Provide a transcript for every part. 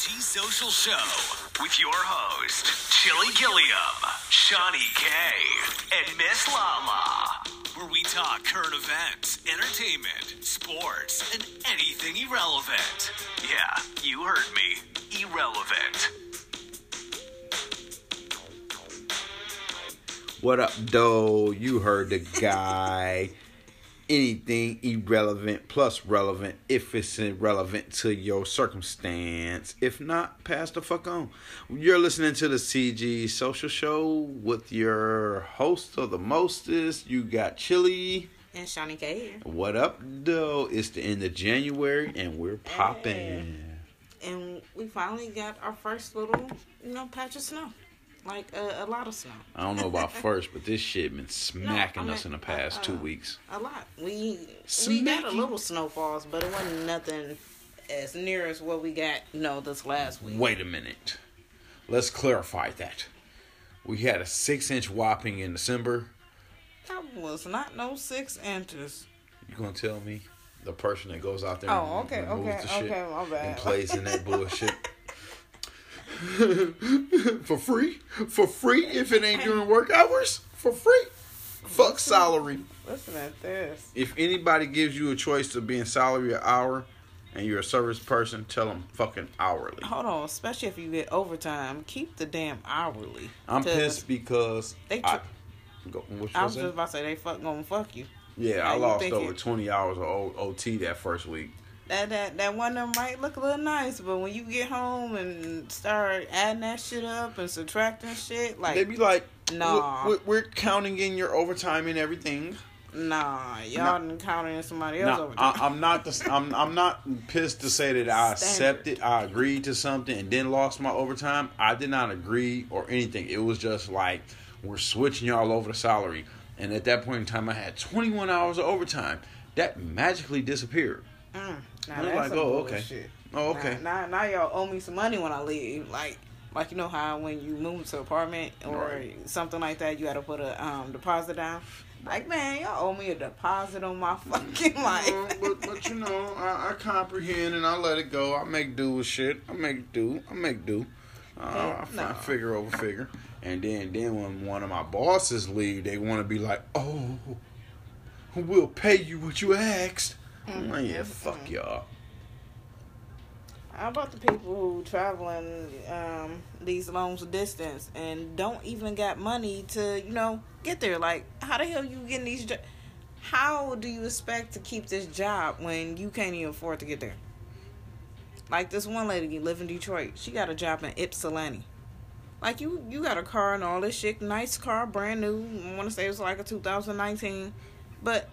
Social Show with your host, Chili Gilliam, Shawnee K, and Miss Lala, where we talk current events, entertainment, sports, and anything irrelevant. Yeah, you heard me. Irrelevant. What up, doe? You heard the guy. Anything irrelevant plus relevant if it's irrelevant to your circumstance. If not, pass the fuck on. You're listening to the CG Social Show with your host of the mostest. You got Chili. And Shawnee K. What up, though? It's the end of January and we're popping. And we finally got our first little, you know, patch of snow. Like uh, a lot of snow. I don't know about first, but this shit been smacking mean, us in the past uh, two weeks. A lot. We we got a little snowfalls, but it wasn't nothing as near as what we got, you know, this last week. Wait a minute. Let's clarify that. We had a six inch whopping in December. That was not no six inches. You gonna tell me the person that goes out there Oh, and okay, removes okay, the shit okay, my bad. and plays in that bullshit for free? For free if it ain't during work hours? For free? Fuck salary. Listen at this. If anybody gives you a choice to be in salary an hour and you're a service person, tell them fucking hourly. Hold on, especially if you get overtime, keep the damn hourly. I'm pissed because They I, go, what you I was say? just about to say they fuck gonna fuck you. Yeah, Now I lost thinking- over 20 hours of O- OT that first week. That that that one of them might look a little nice, but when you get home and start adding that shit up and subtracting shit, like They be like, Nah. we're, we're counting in your overtime and everything. nah, y'all didn't count in somebody else Now, over I. I'm not the, I'm I'm not pissed to say that I Standard. accepted, I agreed to something and then lost my overtime. I did not agree or anything. It was just like we're switching y'all over to salary. And at that point in time, I had 21 hours of overtime. That magically disappeared. Mm, now I'm that's like, some oh, okay. bullshit. Oh, okay. Now, now, now y'all owe me some money when I leave. Like, like you know how when you move to apartment or Right. something like that, you got to put a um deposit down. Like, man, y'all owe me a deposit on my fucking Uh, life. but, but you know, I, I comprehend and I let it go. I make do with shit. I make do. I make do. Uh, I no. figure over figure. And then, then when one of my bosses leave, they want to be like, "Oh, we'll pay you what you asked." I'm like, yeah, fuck y'all. How about the people who traveling um, these long distance and don't even got money to, you know, get there? Like, how the hell you getting these? Jo- how do you expect to keep this job when you can't even afford to get there? Like this one lady live in Detroit. She got a job in Ypsilanti. Like you, you got a car and all this shit, nice car, brand new. I want to say it was like a 2019, but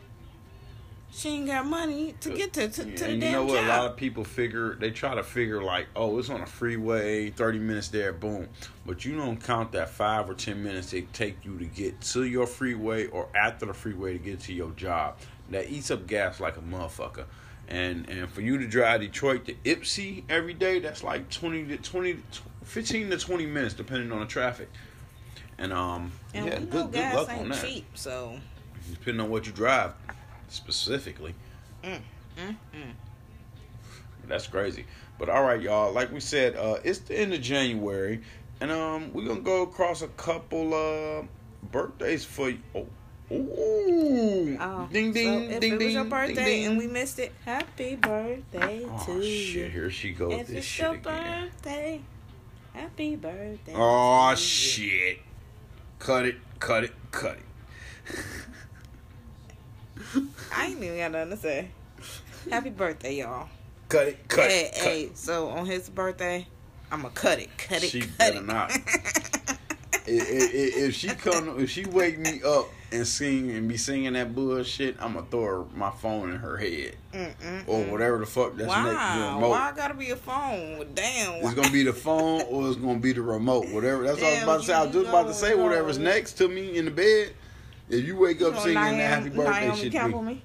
she ain't got money to get to to, to the damn you know what? job. A lot of people figure they try to figure like, oh, it's on a freeway, thirty minutes there, boom. But you don't count that five or ten minutes it take you to get to your freeway or after the freeway to get to your job. That eats up gas like a motherfucker. And and for you to drive Detroit to Ypsi every day, that's like twenty to 20, to 15 to twenty minutes, depending on the traffic. And um, And yeah, good good gas luck ain't on that. cheap, so Depending on what you drive, specifically. mm, mm, mm. That's crazy. But all right, y'all. Like we said, uh, it's the end of January, and um, we're gonna go across a couple uh birthdays for you. Oh, ooh, Oh, ding ding so if ding it was ding. your birthday ding. and we missed it, happy birthday Oh to shit! you. Here she goes. If this it's shit your again. birthday, happy birthday. Oh to you. shit! Cut it! Cut it! Cut it! I ain't even got nothing to say. Happy birthday, y'all. Cut it! Cut hey, it! Cut hey, so on his birthday, I'ma cut it, cut it, She cut better it. not. if, if, if she come, if she wake me up and sing and be singing that bullshit, I'm gonna throw my phone in her head Mm-mm. or whatever the fuck that's next to the Wow, remote. why I gotta be a phone? Damn. It's gonna be the phone or it's gonna be the remote, whatever. That's what I was about to say. I was just about to say whatever's next to me in the bed. If you wake up So singing Naomi, that happy birthday Naomi shit, Campbell be, me.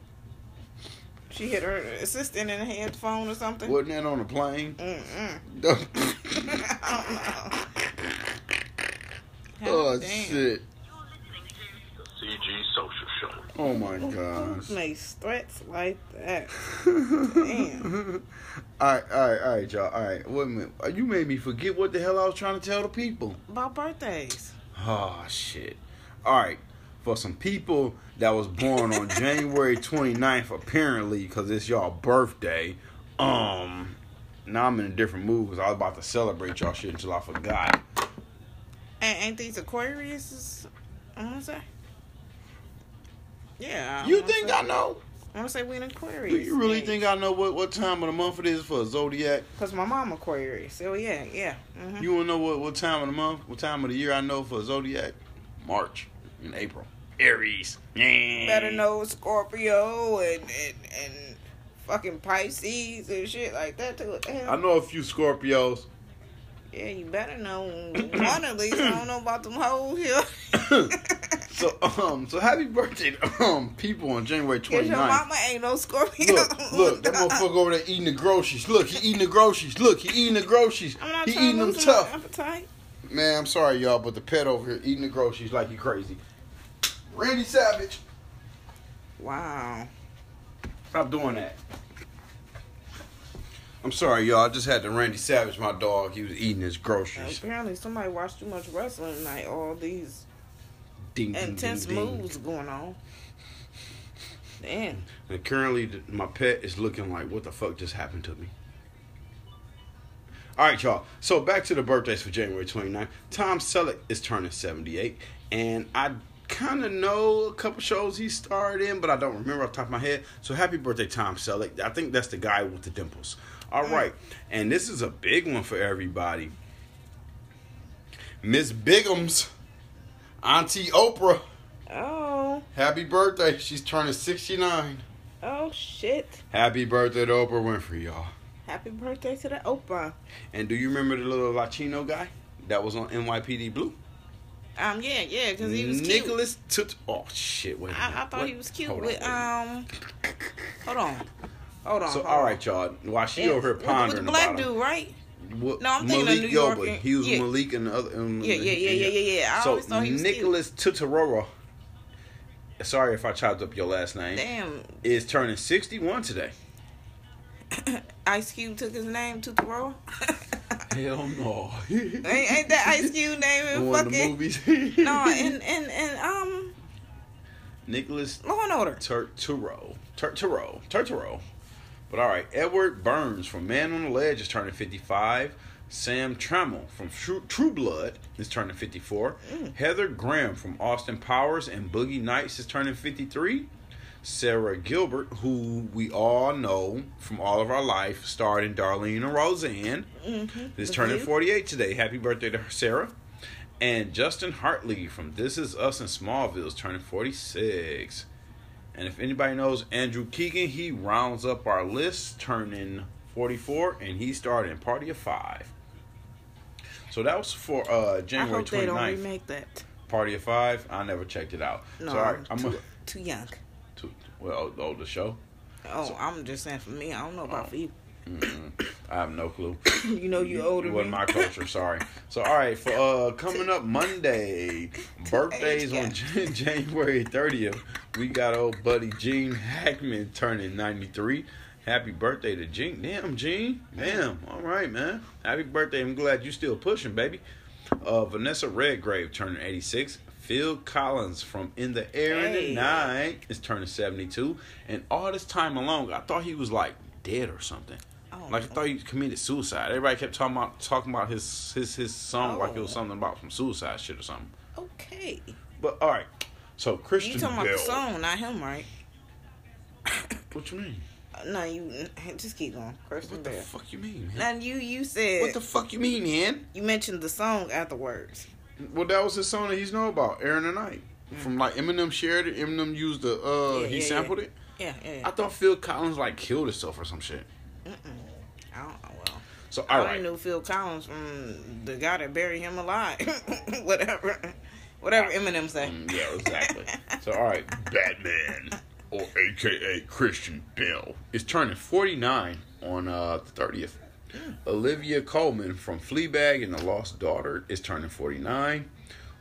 She hit her assistant in the headphone or something. wasn't that on a plane? Mm-mm. I don't know. oh God damn. shit! CG Social Show. Oh my Who gosh. makes threats like that? Damn. all right, all right, all right, y'all. All right, wait a minute. Uh, You made me forget what the hell I was trying to tell the people. About birthdays. Oh shit. All right. For some people that was born on January 29th, apparently, because it's y'all birthday, um, now I'm in a different mood because I was about to celebrate y'all shit until I forgot. And ain't these Aquarius? I want to say. Yeah. You think I know? I want to say we in Aquarius. Do you really think I know what, what time of the month it is for a zodiac? Because my mom Aquarius. So yeah, yeah. hmm You wanna know what, what time of the month, what time of the year I know for a zodiac? March and April. Aries. Yeah. Better know Scorpio and, and and fucking Pisces and shit like that too. Hell? I know a few Scorpios. Yeah, you better know one at least. I don't know about them hoes here. So um, so happy birthday to um people on January Cause your mama ain't no Scorpio. Look, look, that motherfucker over there eating the groceries. Look, he eating the groceries. Look, he eating the groceries. I'm not He eating to them tough. Man, I'm sorry, y'all, but the pet over here eating the groceries like he crazy. Randy Savage, Wow. stop doing that. I'm sorry, y'all. I just had to Randy Savage, my dog. He was eating his groceries. Apparently, somebody watched too much wrestling tonight. All these Ding, ding, intense ding, ding. moves going on. Damn. And currently, my pet is looking like, what the fuck just happened to me? All right, y'all. So back to the birthdays for January 29th. Tom Selleck is turning 78, and I kind of know a couple shows he starred in, but I don't remember off the top of my head. So happy birthday, Tom Selleck. I think that's the guy with the dimples. All mm. right, and this is a big one for everybody. Miss Bigums, Auntie Oprah. Oh. Happy birthday. She's turning 69. Oh shit. Happy birthday to Oprah Winfrey, y'all. Happy birthday to the Oprah. And do you remember the little Latino guy that was on NYPD Blue? Um. Yeah. Yeah. Because he was cute. Nicholas Tut. Oh shit! Wait. I, I thought Wait. he was cute Hold on, with um. Hold on. Hold on. So hold all right, y'all. While she Yeah, over here with- pondering with the black him, dude, right? what- No, I'm thinking of New York Yoba. and- He was yeah. Malik and the other. Um, Yeah, yeah, yeah, yeah, yeah, yeah. I so always thought he was Nicholas Tutarora. Sorry if I chopped up your last name. Damn. Is turning sixty-one today. Ice Cube took his name to the role. Hell no. ain't, ain't that Ice Cube name in One of the fucking? movies. No, and and and um, Nicholas Law and Order. Turturro. Turturro. Turturro. But all right, Edward Burns from Man on the Ledge is turning 55. Sam Trammell from True, True Blood is turning 54. Heather Graham from Austin Powers and Boogie Nights is turning 53. Sara Gilbert, who we all know from all of our life, starred in Darlene and Roseanne, is turning 48 today. Happy birthday to Sara. And Justin Hartley from This Is Us in Smallville is turning 46. And if anybody knows Andrew Keegan, he rounds up our list, turning 44, and he starred in Party of Five. So that was for uh, I January hope they don't 29th. remake that. Party of Five. I never checked it out. No, so, all right, I'm too, a, too young. Well, oh, the show. Oh, I'm just saying for me. I don't know about Oh. for you. I have no clue. You know you older It wasn't my culture. Sorry. So all right, for uh coming up Monday, birthdays on January thirtieth, we got old buddy Gene Hackman turning ninety three. Happy birthday to Gene. Damn, Gene. Damn. All right, man. Happy birthday. I'm glad you still pushing, baby. Uh, Vanessa Redgrave turning 86. Phil Collins from In the Air in the Night is turning 72. And all this time along, I thought he was like dead or something. Oh, Like I thought he committed suicide. Everybody kept talking about talking about his his his song like it was Oh. something about some suicide shit or something. okay. But all right, so Christian You talking about the song, not him, right? What you mean? Uh, no, you just keep going. Christian What the Bale. fuck you mean, man? Now you you said What the fuck you mean, man? you mentioned the song afterwards. Well, that was his song that he's know about, Aaron the Night. From like Eminem shared it. Eminem used the uh Mm. Yeah, he yeah, sampled it. Yeah, yeah. I thought Phil Collins like killed himself or some shit. Mm-mm. I don't know. Well, So I all only right, knew Phil Collins from the guy that buried him alive. whatever, whatever Eminem say. Mm, yeah, exactly. so all right, Batman or AKA Christian Bale is turning 49 on uh the 30th. Olivia Colman from Fleabag and The Lost Daughter is turning 49.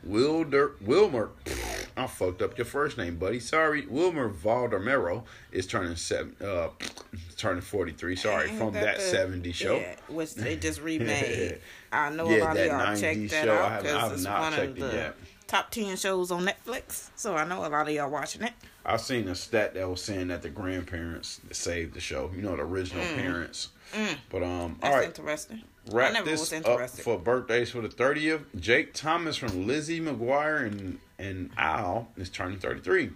Wilder Wilmer, I fucked up your first name, buddy. Sorry, Wilmer Valderrama is turning seven, uh, turning forty three. Sorry, from that, the- seventy show. Yeah, which they just remade. I know a lot of y'all 90s checked that show. Out because it's not one of the yet. top ten shows on Netflix. So I know a lot of y'all watching it. I've seen a stat that was saying that the grandparents saved the show. You know, the original parents. But um, Mm. That's all right. interesting. Wrap this was up for birthdays for the 30th. Jake Thomas from Lizzie McGuire and and Al is turning 33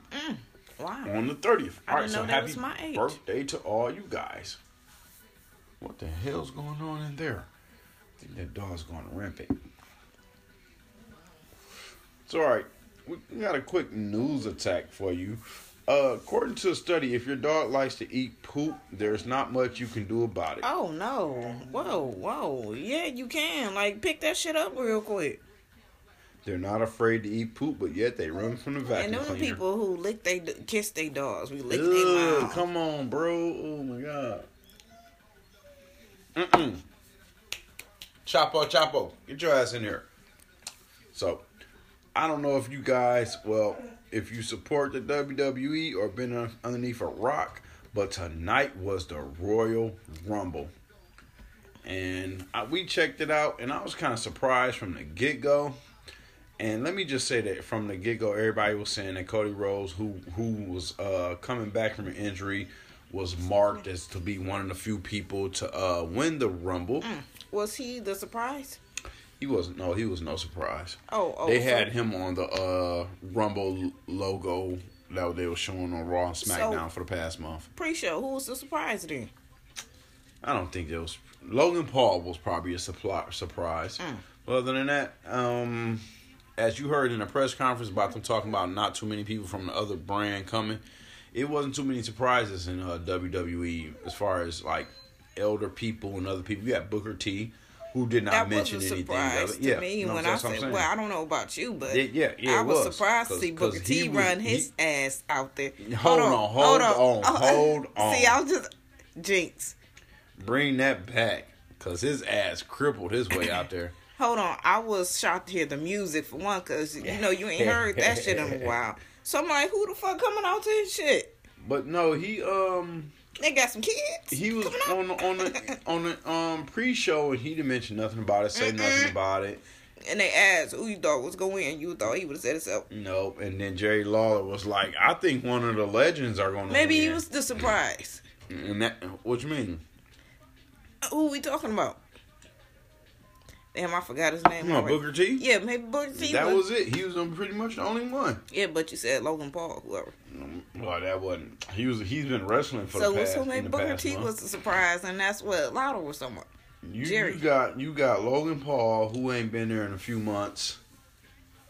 wow. on the 30th. All right, so happy was my age. birthday to all you guys. What the hell's going on in there? I think that dog's going rampant. It's all right. We got a quick news attack for you. Uh, according to a study, if your dog likes to eat poop, there's not much you can do about it. Oh no! Whoa, whoa! Yeah, you can like pick that shit up real quick. They're not afraid to eat poop, but yet they run from the And vacuum them the cleaner. people who lick they kiss their dogs, we lick their mouth. come on, bro. Oh my god. Mm-mm. Chapo, Chapo, get your ass in here. So, I don't know if you guys, well, if you support the WWE or been un- underneath a rock, but tonight was the Royal Rumble. And I, we checked it out, and I was kind of surprised from the get go. And let me just say that from the get go, everybody was saying that Cody Rhodes, who who was uh, coming back from an injury, was marked as to be one of the few people to uh, win the Rumble. Was he the surprise? He wasn't. No, he was no surprise. Oh, oh, they so- had him on the uh, Rumble logo that they were showing on Raw and SmackDown for the past month. Pre-show, who was the surprise then? I don't think there was Logan Paul was probably a supply, surprise. Mm. But other than that, um, as you heard in the press conference about them talking about not too many people from the other brand coming, it wasn't too many surprises in uh, WWE as far as like elder people and other people. You got Booker T, who did not That was mention a anything. surprise it. to yeah, me no, when I that's what I'm said. "Well, I don't know about you, but Yeah, yeah, yeah, I was, was, surprised to see Booker T was- run he- his ass out there. Hold on, hold on, hold on. See, I was just Jinx. Bring that back, cause his ass crippled his way out there. Hold on, I was shocked to hear the music for one, cause you know you ain't heard that shit in a while. So I'm like, who the fuck coming out to this shit? But no, he um They got some kids. he was on the on the on the um pre-show and he didn't mention nothing about it, say nothing about it. and they asked who you thought was going in. You thought he would have said himself. Nope. And then Jerry Lawler was like, "I think one of the legends are going to Maybe he was the surprise. And that what you mean? Who we talking about? Damn, I forgot his name. Come on, already. Booker T. Yeah, maybe Booker T. that was it. He was pretty much the only one. Yeah, but you said Logan Paul, whoever. Um, Well, that wasn't. He was. He's been wrestling for So, the past. so maybe Booker T month. was a surprise, and that's what Lawler was about. You, Jerry. you got you got Logan Paul who ain't been there in a few months.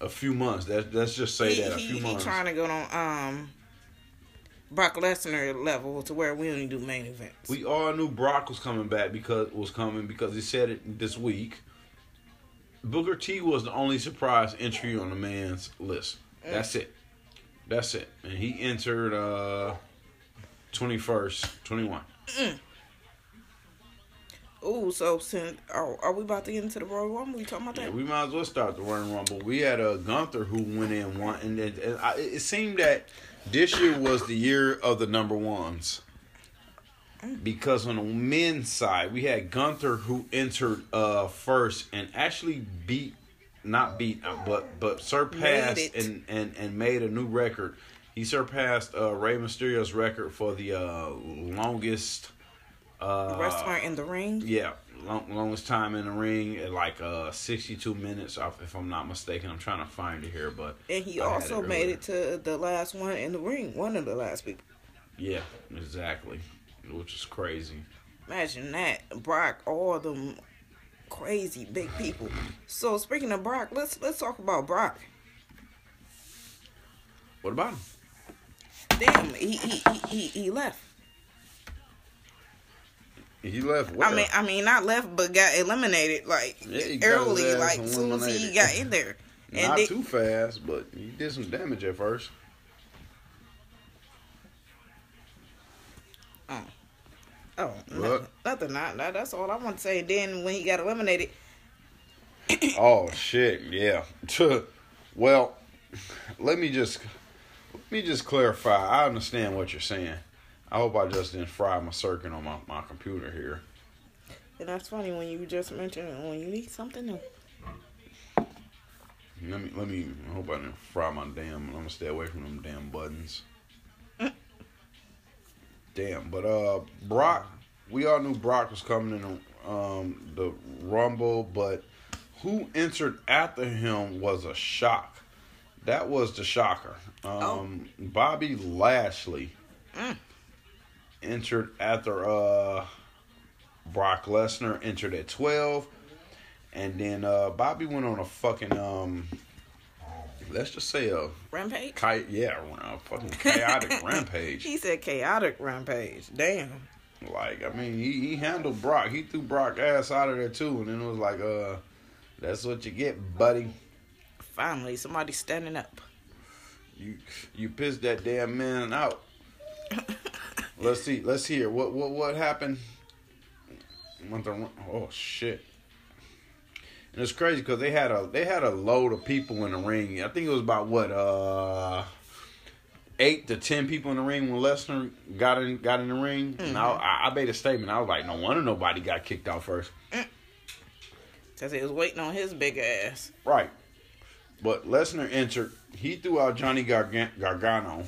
A few months. That let's just say he, that a he, few he months. trying to go on um Brock Lesnar level to where we only do main events. We all knew Brock was coming back because was coming because he said it this week. Booker T was the only surprise entry on the man's list. Mm. That's it. That's it. And he entered uh 21st, 21. Ooh, so since are, are we about to get into the Royal Rumble? We talking about Yeah, that? we might as well start the Royal Rumble. We had a Gunther who went in one, and, then and I, it seemed that this year was the year of the number ones. Because on the men's side, we had Gunther who entered uh, first and actually beat, not beat, uh, but but surpassed and, and and made a new record. He surpassed uh, Rey Mysterio's record for the uh, longest. Uh, Wrestler in the ring. yeah, long, longest time in the ring at like uh 62 minutes, if if I'm not mistaken. I'm trying to find it here, but And he I also it made it to the last one in the ring. One of the last people. Yeah, exactly, which is crazy. Imagine that. Brock, all them crazy big people. So speaking of Brock, let's let's talk about Brock. What about him? Damn, he he he, he, left. He left. Where? I mean, I mean, not left, but got eliminated like Yeah, he got his early, like soon as he got in there. And not they, too fast, but he did some damage at first. oh, Oh, what? nothing, nothing, not, not, that's all I want to say. Then when he got eliminated, oh shit, yeah. well, let me just let me just clarify. I understand what you're saying. I hope I just didn't fry my circuit on my, my computer here. And that's funny when you just mentioned it, when you need something new. Let me let me I hope I didn't fry my damn I'm gonna stay away from them damn buttons. Damn, but uh Brock we all knew Brock was coming in the, um, the Rumble, but who entered after him was a shock. That was the shocker. Um, Bobby Lashley Mm. entered after uh, Brock Lesnar entered at twelve, and then uh, Bobby went on a fucking um, let's just say a Rampage? chi- yeah, a fucking chaotic rampage. He said chaotic rampage. Damn. Like, I mean, he, he handled Brock. He threw Brock ass out of there too, and then it was like, uh, that's what you get, buddy. Finally, somebody standing up. You you pissed that damn man out. let's see. Let's hear what what what happened. Oh shit! And it's crazy because they had a they had a load of people in the ring. I think it was about what uh eight to ten people in the ring when Lesnar got in got in the ring. And I, I made a statement. I was like, no wonder nobody got kicked out first. Because he was waiting on his big ass. Right. But Lesnar entered. He threw out Johnny Gargan- Gargano.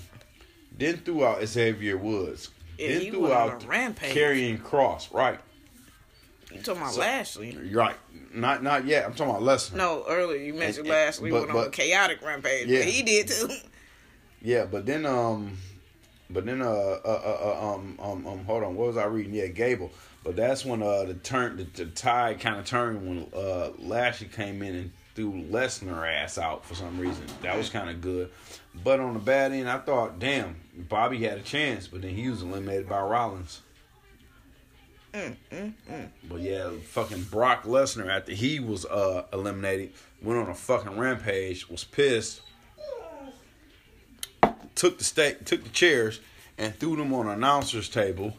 Then threw out Xavier Woods. Yeah, then he threw out. Karrion Kross. Right. You talking about So- Lashley? You're right. Not not yet. I'm talking about Lesnar. No, earlier you mentioned And- and- Lashley but- went on a chaotic rampage. Yeah. But he did too. Yeah, but then um, but then uh, uh, uh, uh um um um hold on, what was I reading? Yeah, Gable. But that's when uh the turn the, the tide kind of turned when uh Lashley came in and threw Lesnar ass out for some reason. That was kind of good. But on the bad end, I thought, damn, Bobby had a chance, but then he was eliminated by Rollins. Mm, mm, mm. But yeah, fucking Brock Lesnar after he was uh eliminated went on a fucking rampage, was pissed, took the steak, took the chairs, and threw them on an announcer's table.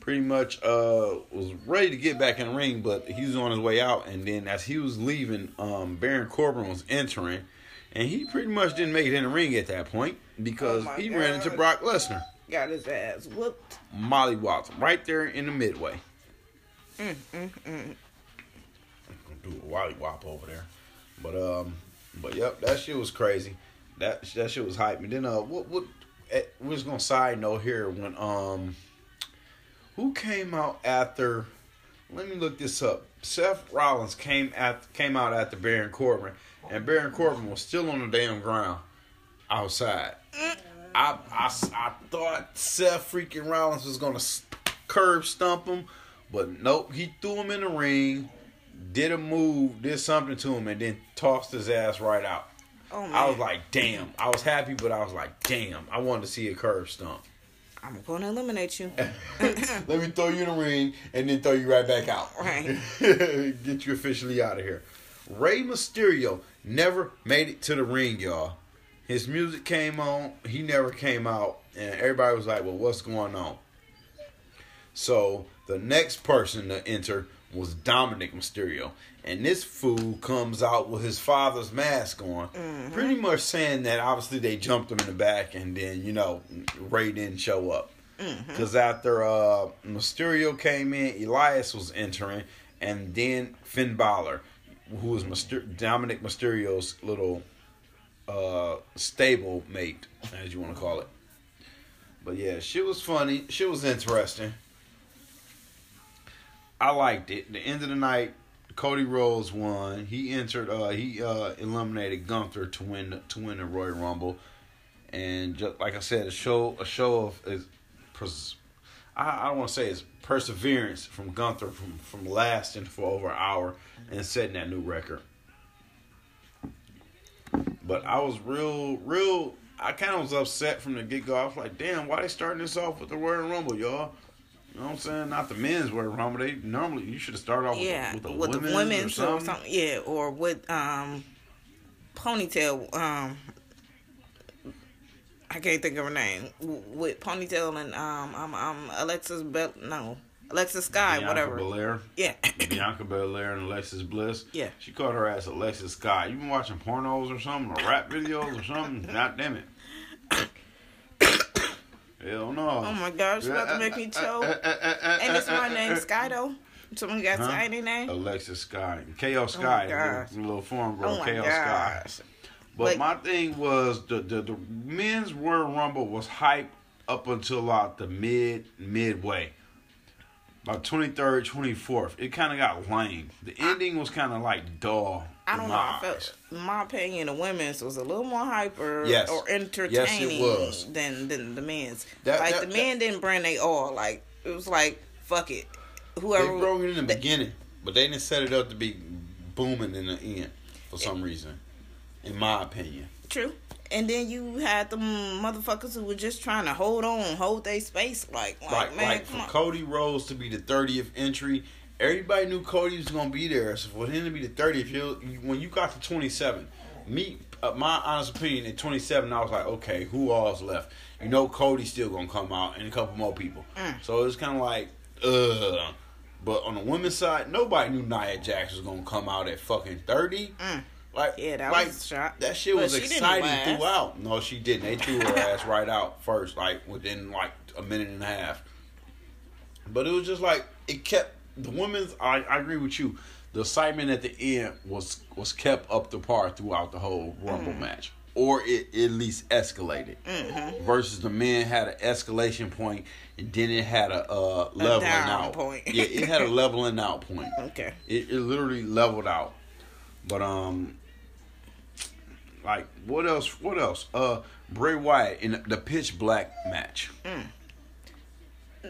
Pretty much uh was ready to get back in the ring, but he was on his way out, and then as he was leaving, um Baron Corbin was entering, and he pretty much didn't make it in the ring at that point because Oh he ran into Brock Lesnar. Got his ass whooped. Molly Watts right there in the midway. Mm, mm, mm. do a wally wop over there. But um, but yep, that shit was crazy. That that shit was hype. And then uh, what what? eh, We're just gonna side note here when um, who came out after? Let me look this up. Seth Rollins came at came out after Baron Corbin, and Baron Corbin was still on the damn ground outside. I, I, I thought Seth freaking Rollins was gonna curb stump him, but nope. He threw him in the ring, did a move, did something to him, and then tossed his ass right out. Oh man. I was like, damn. I was happy, but I was like, damn. I wanted to see a curb stump. I'm gonna eliminate you. Let me throw you in the ring and then throw you right back out. Right. Get you officially out of here. Rey Mysterio never made it to the ring, y'all. His music came on, he never came out, and everybody was like, well, what's going on? So the next person to enter was Dominic Mysterio. And this fool comes out with his father's mask on, pretty much saying that obviously they jumped him in the back and then, you know, Rey didn't show up. Because after uh, Mysterio came in, Elias was entering, and then Finn Balor, who was Myster- Dominic Mysterio's little uh, stable mate, as you want to call it. But yeah, she was funny. She was interesting. I liked it. The end of the night, Cody Rhodes won. He entered. Uh, he uh, eliminated Gunther to win to win the Royal Rumble. And just like I said, a show a show of is, pers- I, I don't want to say it's perseverance from Gunther from from lasting for over an hour and setting that new record. But I was real, real. I kind of was upset from the get go. I was like, damn, why they starting this off with the Royal Rumble, y'all? You know what I'm saying? Not the men's Royal Rumble. They normally you should have started off yeah, with, the, with with the the women's or or something. something. Yeah, or with um ponytail. Um, I can't think of her name. With ponytail and um, I'm I'm Alexis Bell. No, Alexis Sky, Bianca whatever. Belair. Yeah. Bianca Belair and Alexis Bliss. Yeah. She called her ass Alexis Sky. You been watching pornos or something, or rap videos or something? God damn it. Hell no. Oh my gosh, you about to make me uh, uh, choke. Uh, and it's my name, Sky though. Someone got Huh? Sky in their name. Alexis Sky. KO oh Sky. gosh. little, little foreign girl, Oh Sky. But Like- my thing was the, the the men's Royal Rumble was hype up until like the mid midway. About twenty third, twenty fourth, it kind of got lame. The ending was kind of like dull. I don't my know. I felt, my opinion, the women's was a little more hyper Yes. or Yes, entertaining it was. than than the men's. That- like that- the men didn't bring they all. Like it was like fuck it, They whoever. broke it in the they- beginning, but they didn't set it up to be booming in the end for some reason, in my opinion. True. And then you had the motherfuckers who were just trying to hold on, hold their space. Like, like, Like, man, like on. Cody Rhodes to be the 30th entry, everybody knew Cody was gonna be there. So for him to be the 30th, when you got to 27, me, uh, my honest opinion, at 27, I was like, okay, who all's left? You know, Cody's still gonna come out, and a couple more people. Mm. So it was kind of like, ugh. But on the women's side, nobody knew Nia Jax was gonna come out at fucking 30. Mm. Like, Yeah, that like, was a shot. That shit But was exciting throughout. No, she didn't. They threw her ass right out first, like within like a minute and a half. But it was just like it kept the women's. I, I agree with you. The excitement at the end was was kept up to par throughout the whole. Rumble match, or it at least escalated. Mm-hmm. Versus the men had an escalation point, and then it had a uh, leveling down out point. yeah, it had a leveling out point. Okay. It, it literally leveled out. But um, like what else? What else? Uh, Bray Wyatt in the pitch black match.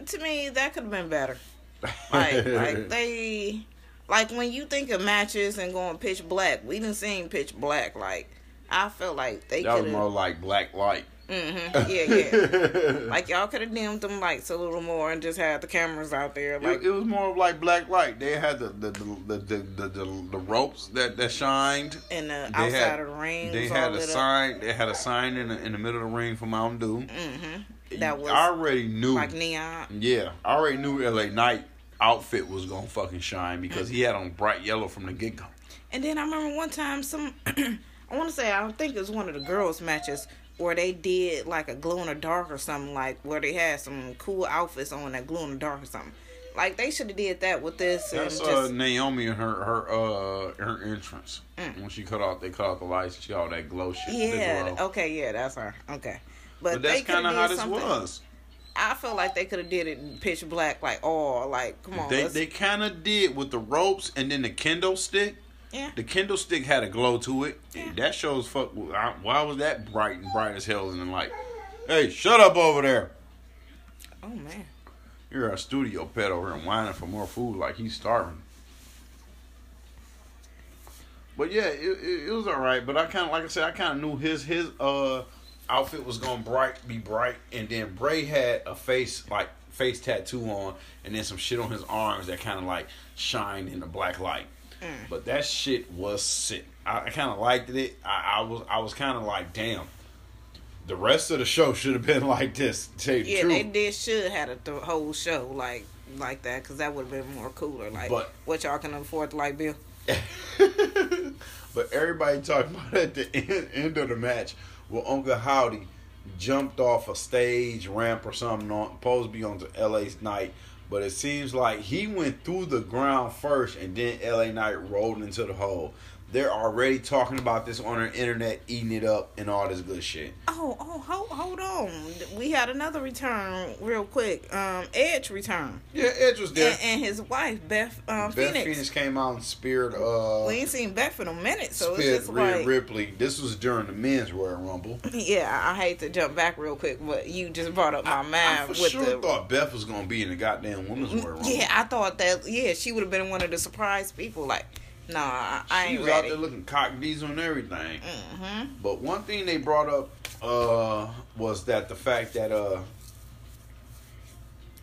To me, that could have been better. Like, like they, like when you think of matches and going pitch black, we didn't see pitch black. Like, I felt like they that was more like black light. Mm-hmm, yeah, yeah. like y'all could have dimmed them lights a little more and just had the cameras out there. Like, it, it was more of like black light. They had the the the the, the, the, the, ropes that that shined. in the They outside had, of the ring. They had a sign. They had a sign in the, in the middle of the ring for Mountain Dew. Mm-hmm. That was I already knew. like neon. Yeah, I already knew LA Knight outfit was gonna fucking shine because he had on bright yellow from the get go. And then I remember one time some I want to say I think it was one of the girls matches where they did like a glow in the dark or something like where they had some cool outfits on that glow in the dark or something. Like they should have did that with this and That's just uh, Naomi and her her uh her entrance when she cut off they cut off the lights. And she all that glow shit. Mm. yeah. glow. Okay, yeah, that's her. Okay. But, But they that's kind of how this something. was. I feel like they could have did it in pitch black, like oh, like come on, They let's- they kind of did with the ropes and then the kendo stick. Yeah. The kendo stick had a glow to it. That shows fuck. Why was that bright and bright as hell in the light? Hey, shut up over there. Oh man. You're a studio pet over here whining for more food like he's starving. But yeah, it, it, it was all right. But I kind of, like I said, I kind of knew his his uh outfit was gonna bright be bright, and then Bray had a face like face tattoo on, and then some shit on his arms that kind of like shined in the black light. Mm. But that shit was sick. I, I kind of liked it. I, I was I was kind of like, damn. The rest of the show should have been like this. To tell you the Yeah, truth. they did should have the whole show like like that because that would have been more cooler. Like But- what y'all can afford to like Bill. but everybody talking about at the end, end of the match where Uncle Howdy jumped off a stage ramp or something on supposed to be on to LA's night. But it seems like he went through the ground first and then LA Knight rolled into the hole. They're already talking about this on the internet, eating it up and all this good shit. Oh, oh, hold, hold on. We had another return real quick. Um, Edge return Yeah, Edge was there. and, and his wife Beth um, Beth Phoenix. Phoenix. came out and speared uh We ain't seen Beth in a minute, so it's just Rhea like Ripley. This was during the men's Royal Rumble. yeah. I hate to jump back real quick, but you just brought up my I mind for with sure the thought Beth was gonna be in the goddamn women's Royal Rumble. yeah. I thought that yeah, she would have been one of the surprise people. Like, nah, I, I She ain't was out there looking cock diesel and everything. hmm But one thing they brought up uh, was that the fact that uh,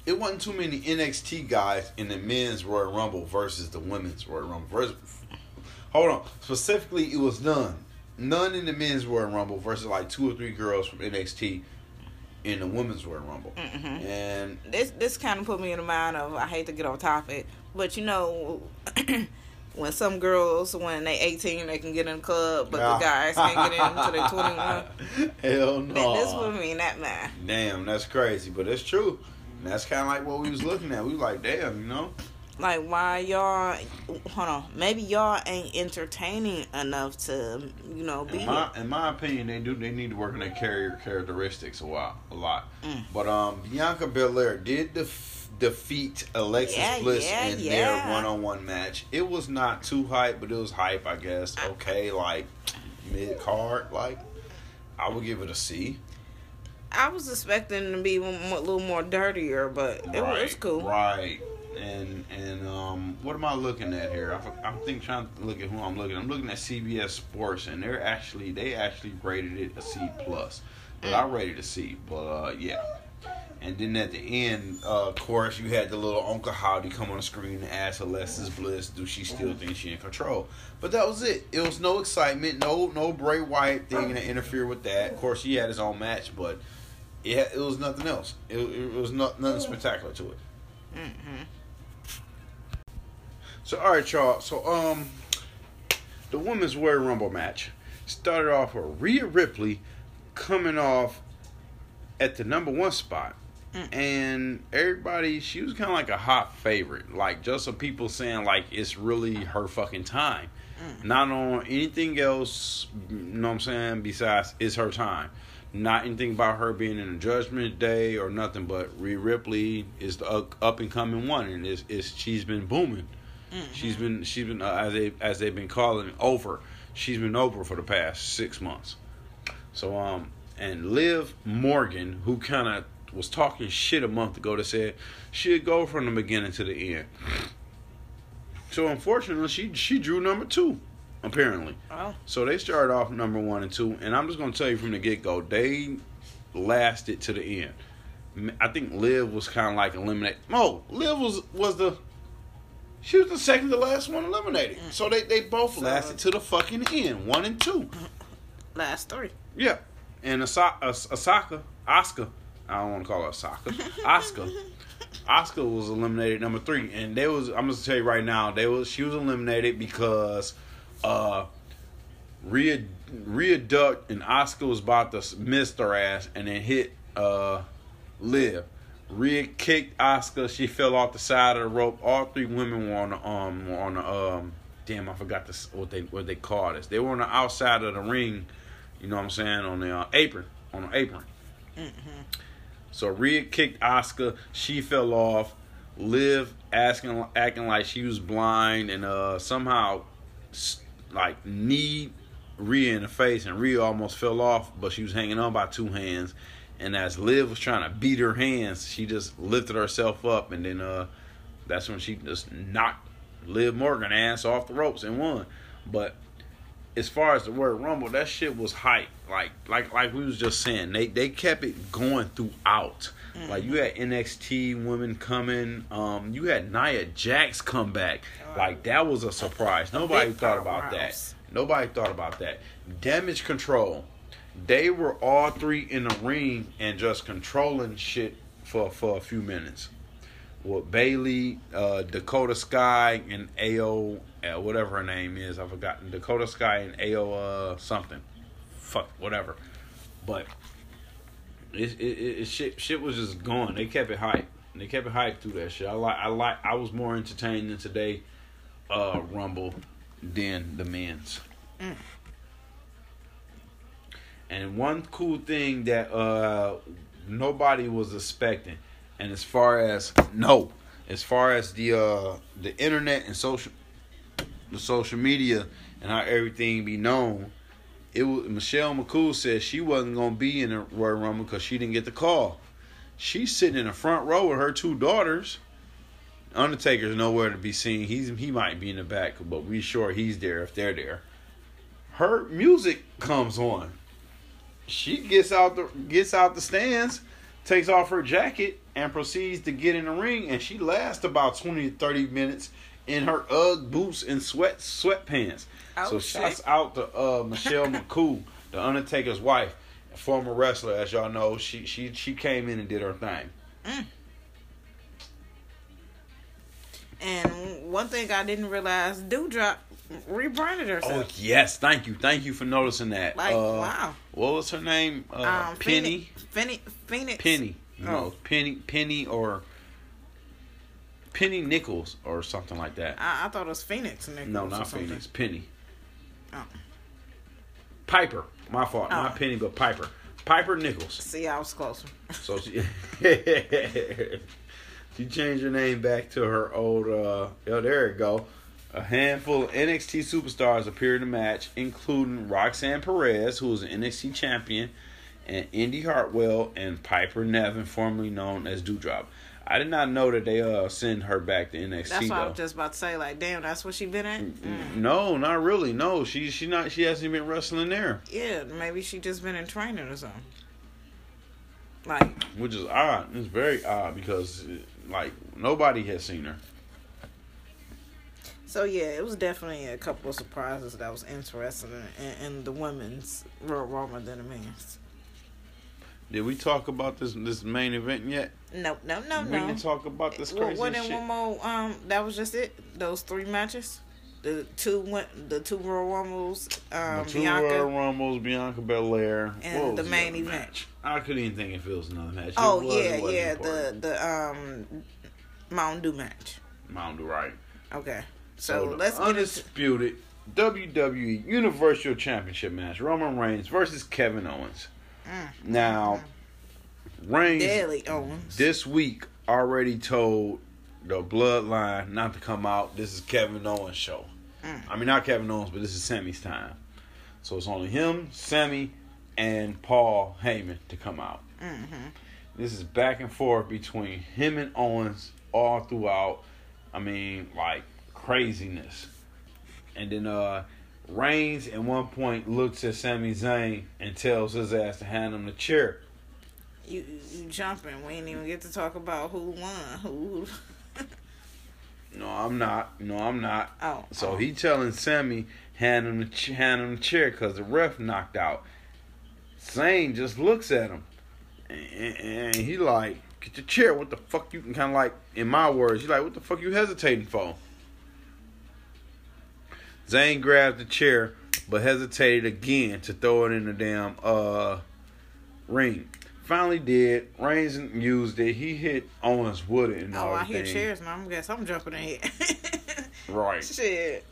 it wasn't too many NXT guys in the men's Royal Rumble versus the women's Royal Rumble. Versus, hold on, specifically, it was none, none in the men's Royal Rumble versus like two or three girls from NXT in the women's Royal Rumble, and this this kind of put me in the mind of I hate to get off topic, but you know. When some girls, when they 18, they can get in the club, but the guys can't get in until they 21. Hell no. This would mean that man Damn, that's crazy, but it's true. And that's kind of like what we was looking at. We was like, damn, you know. Like, why y'all? Hold on. Maybe y'all ain't entertaining enough to, you know, be. In my, in my opinion, they do. They need to work on their carrier characteristics a while, a lot. Mm. But um, Bianca Belair did def- defeat Alexis Yeah, Bliss yeah, in yeah. their one-on-one match. It was not too hype, but it was hype, I guess. Okay, like mid card, like I would give it a C. I was expecting to be a little more dirtier, but it was cool. Right. And and um, what am I looking at here? I, I'm think trying to look at who I'm looking. At. I'm looking at CBS Sports, and they're actually they actually rated it a C plus, but I rated a C. But uh, yeah. And then at the end, uh, of course, you had the little Uncle Howdy come on the screen and ask Alexis Bliss, "Do she still think she in control?" But that was it. It was no excitement, no no Bray Wyatt thing to interfere with that. Of course, he had his own match, but it, it was nothing else. It, it was not nothing spectacular to it. hmm So all right, y'all. So um, the women's Royal Rumble match started off with Rhea Ripley coming off at the number one spot, and everybody she was kind of like a hot favorite. Like just some people saying like it's really her fucking time. Not on anything else, you know what I'm saying, besides it's her time. Not anything about her being in a judgment day or nothing, but Rhea Ripley is the up and coming one, and is is she's been booming. She's been she's been uh, as they as they've been calling it, over. She's been over for the past six months. So um and Liv Morgan, who kind of was talking shit a month ago, that said she'd go from the beginning to the end. So unfortunately, she she drew number two, apparently. Oh, So they started off number one and two, and I'm just gonna tell you from the get go, they lasted to the end. I think Liv was kind of like eliminated. No, Liv was was the she was the second to last one eliminated. Mm. So they they both So- lasted to the fucking end, one and two. last three. Yeah, and Asa- As- Asaka, Oscar, I don't want to call her Osaka, Oscar, Oscar was eliminated number three, and they was I'm gonna tell you right now, they was she was eliminated because uh Rhea Rhea ducked and Oscar was about to miss her ass and then hit uh Liv. Rhea kicked Oscar, she fell off the side of the rope. All three women were on the um on the um damn I forgot this what they what they call this. They were on the outside of the ring, you know what I'm saying, on the uh, apron. On the apron. So Rhea kicked Oscar. She fell off. Liv asking, acting like she was blind, and uh, somehow, like knee Rhea in the face, and Rhea almost fell off, but she was hanging on by two hands. And as Liv was trying to beat her hands, she just lifted herself up, and then uh, that's when she just knocked Liv Morgan ass off the ropes and won. But as far as the word rumble, that shit was hype. Like like like we was just saying, they they kept it going throughout. Like you had NXT women coming, um, you had Nia Jax come back. Like that was a surprise. Nobody thought about that. Nobody thought about that. Damage control. They were all three in the ring and just controlling shit for for a few minutes. With Bayley, uh, Dakota Sky, and Ao, uh, whatever her name is, I've forgotten. Dakota Sky and Ao uh, something, fuck whatever. But it, it, it, it shit shit was just gone. They kept it hype. They kept it hype through that shit. I like I like I was more entertained in today uh, Rumble than the men's. And one cool thing that uh, nobody was expecting, and as far as no, as far as the uh, the internet and social, the social media and how everything be known, it was Michelle McCool said she wasn't gonna be in the Royal Rumble because she didn't get the call. She's sitting in the front row with her two daughters. Undertaker's nowhere to be seen. He's he might be in the back, but we sure he's there if they're there. Her music comes on. She gets out the gets out the stands, takes off her jacket, and proceeds to get in the ring. And she lasts about twenty to thirty minutes in her UGG boots and sweat sweatpants. Oh, so shit. shouts out to uh, Michelle McCool, the Undertaker's wife, former wrestler, as y'all know, she she she came in and did her thing. And one thing I didn't realize, Doudrop rebranded herself. Oh yes, thank you, thank you for noticing that. Like, Uh, wow. What was her name? Uh, um, Penny. Phoenix, Phoenix. Penny. No, Oh. Penny. Penny or Penny Nichols or something like that. I, I thought it was Phoenix. Nichols No, not. Phoenix. Penny. Oh. Piper. My fault. Oh. Not Penny, but Piper. Piper Nichols. See, I was closer. So she she changed her name back to her old. uh Oh, there it go. A handful of NXT superstars appeared in the match, including Roxanne Perez, who was an NXT champion, and Indy Hartwell and Piper Niven, formerly known as Doudrop. I did not know that they uh send her back to NXT That's what I was just about to say. Like, damn, that's what she been at. Mm. No, not really. No, she she not she hasn't been wrestling there, Yeah, maybe she just been in training or something. Like, which is odd. It's very odd because like nobody has seen her. so yeah, it was definitely a couple of surprises that was interesting in, in the women's Royal Rumble than the men's. Did we talk about this this main event yet? No, no, no, we no. didn't talk about this crazy what in shit. one more? Um, that was just it. Those three matches, the two went, the two Royal Rumbles, um, The two Bianca. Royal Rumbles, Bianca Belair, And the main event. match? I couldn't even think if it was another match. Oh was, yeah, yeah, important. the the um, Mountain Dew match. Mountain Dew, right? Okay, so, the let's get into. undisputed WWE Universal Championship match: Roman Reigns versus Kevin Owens. Mm. Now, Reigns Daily Owens. this week already told the Bloodline not to come out. This is Kevin Owens' show. Mm. I mean, not Kevin Owens, but this is Sami's time. So it's only him, Sami, and Paul Heyman to come out. Mhm. This is back and forth between him and Owens all throughout. I mean, like craziness. And then uh Reigns at one point looks at Sami Zayn and tells his ass to hand him the chair. You you jumping? We didn't even get to talk about who won. Who? No, I'm not. No, I'm not. Oh, So oh. he telling Sami hand him the ch- hand him the chair because the ref knocked out. Zayn just looks at him, and, and he like, "Get your chair." What the fuck? You can kind of like, in my words, you like, "What the fuck you hesitating for?" Zayn grabbed the chair, but hesitated again to throw it in the damn uh ring. Finally did. Reigns used it. He hit Owens with it and Oh, I hear chairs, now. I'm guess I'm jumping in here. Right. Shit.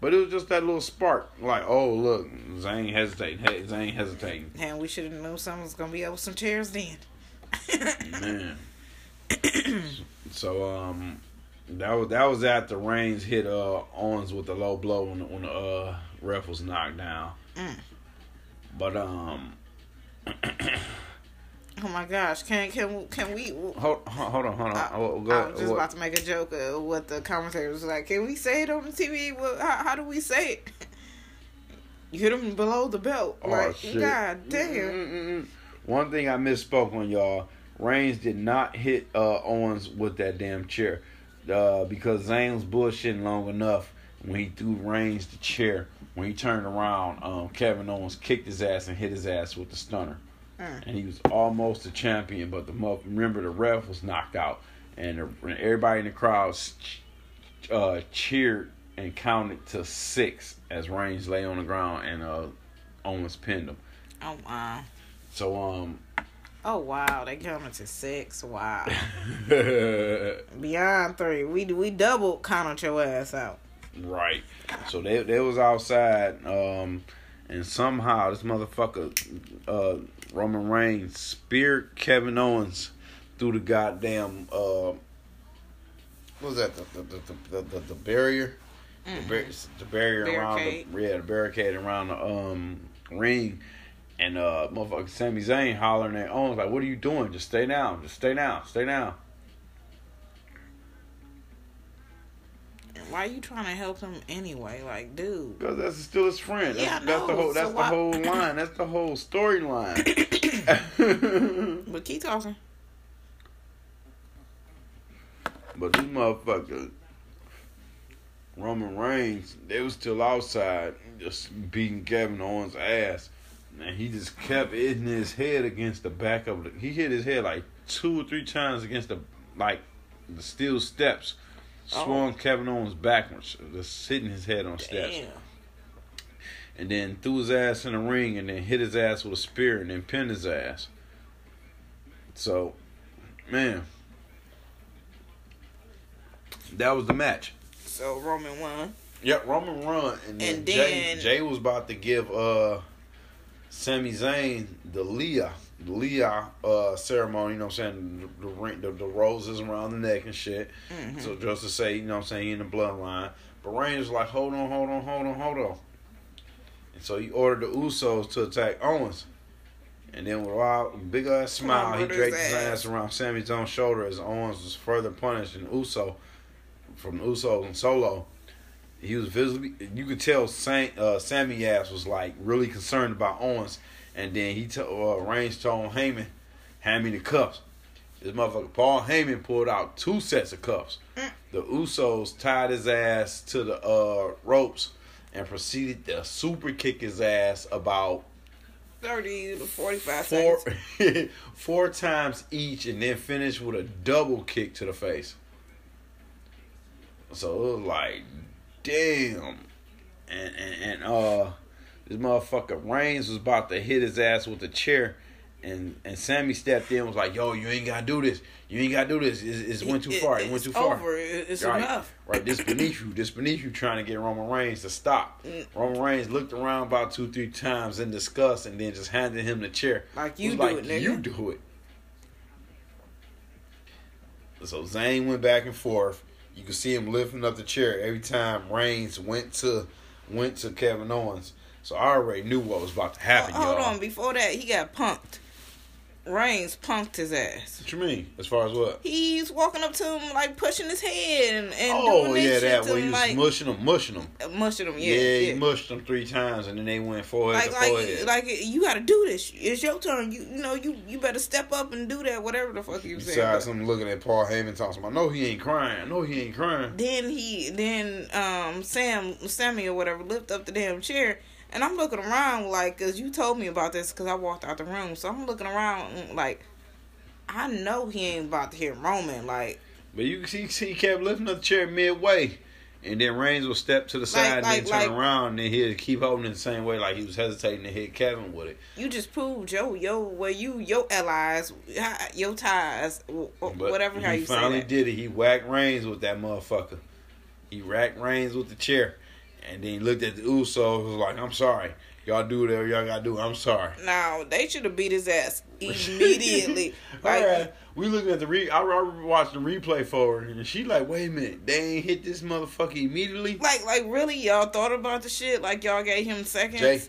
But it was just that little spark, like, oh look, Zayn hesitating, hey, Zayn hesitating, And we should have known something was gonna be over some chairs then. man. so um, that was that was after Reigns hit uh Owens with the low blow when the, when the uh ref was knocked down. Mm. But um, Oh my gosh! Can can can we? hold hold on, hold on. I, Oh, go I was just What- about to make a joke of what the commentator was like. Can we say it on the TV? Well, how, how do we say it? You hit him below the belt. Oh, like, shit. God damn. Mm-mm-mm-mm. One thing I misspoke on y'all. Reigns did not hit uh, Owens with that damn chair uh, because Zayn was bullshitting long enough when he threw Reigns the chair. When he turned around, um, Kevin Owens kicked his ass and hit his ass with the stunner, Mm. and he was almost a champion. But the remember the ref was knocked out, and, the, and everybody in the crowd uh, cheered and counted to six as Reigns lay on the ground and uh, Owens pinned him. Oh wow. So um Oh wow. They coming to six. Wow. Beyond three. We we double counted your ass out. Right. So they they was outside um and somehow this motherfucker uh Roman Reigns speared Kevin Owens through the goddamn uh what was that the the the the, the, the barrier the, bar- the barrier around the yeah the barricade around the um ring and uh motherfucker Sami Zayn hollering at Owens like what are you doing just stay down just stay down stay down Why are you trying to help him anyway? Like, dude. Because that's still his friend. That's, Yeah, that's the whole. That's So the whole line. That's the whole storyline. But keep talking. but these motherfuckers, Roman Reigns, they was still outside, just beating Kevin Owens' ass. And he just kept hitting his head against the back of the. He hit his head like two or three times against the like the steel steps. Swung Kevin Owens backwards, just hitting his head on steps, and then threw his ass in the ring, and then hit his ass with a spear, and then pinned his ass. So, man, that was the match. So Roman won. Yep, Roman won, and then, And Jey, Jey was about to give uh Sami Zayn the Leah, Leah uh ceremony. You know what I'm saying? The, the ring, the, the roses around the neck and shit. Mm-hmm. So just to say, you know what I'm saying, he in the bloodline. But Reigns like, hold on, hold on, hold on, hold on. And so he ordered the Usos to attack Owens. And then with a wild, big ass smile, he draped his ass. around Sami Zayn's shoulder as Owens was further punished and Uso from the Usos and Solo. He was visibly, you could tell Saint, uh, Sami ass was like really concerned about Owens. And then he told uh, Reigns told Heyman, hand me the cuffs. This motherfucker Paul Heyman pulled out two sets of cuffs. The Usos tied his ass to the uh, ropes and proceeded to super kick his ass about Thirty to forty-five four seconds. four times each, and then finished with a double kick to the face. So it was like, damn, and and, and uh, this motherfucker Reigns was about to hit his ass with a chair. And and Sami stepped in and was like, "Yo, you ain't gotta do this. You ain't gotta do this. It's, it's went too far. It, went too far. Over. It- It's right, enough. Right, this beneath you. This beneath you trying to get Roman Reigns to stop. Mm. Roman Reigns looked around about two, three times in disgust and then just handed him the chair. Like you do like, it, nigga. You do it. So Zayn went back and forth. You could see him lifting up the chair every time Reigns went to went to Kevin Owens. So I already knew what was about to happen, Hold y'all. on. Before that, he got punked. Reigns punked his ass. What you mean? As far as what? He's walking up to him like pushing his head and, and oh doing yeah, that to way he was like mushing him, mushing him. mushing him. Yeah, Yeah, he yeah. mushed them three times, and then they went forehead Like to like forehead. like you got to do this. It's your turn. You you know you you better step up and do that. Whatever the fuck you saying. Besides, But I'm looking at Paul Heyman talking about, no, he ain't crying. No, he ain't crying. Then he then um Sam Sami or whatever lift up the damn chair. And I'm looking around like, cause you told me about this, cause I walked out the room. So I'm looking around mm, like, I know he ain't about to hit Roman. Like, But you can see, he kept lifting up the chair midway. And then Reigns will step to the side like- and then turn like- around and then he'll keep holding it the same way like he was hesitating to hit Kevin with it. you just proved yo yo where you your allies, your ties, whatever how you say finally did it. He whacked Reigns with that motherfucker. He racked Reigns with the chair. And then he looked at the Usos was like, I'm sorry. Y'all do whatever y'all gotta do. I'm sorry. Now they should have beat his ass immediately. like, All right. We looking at the re. I, I watched the replay for her, and she like, wait a minute, they ain't hit this motherfucker immediately. like, like really, y'all thought about the shit? Like y'all gave him seconds? Jey,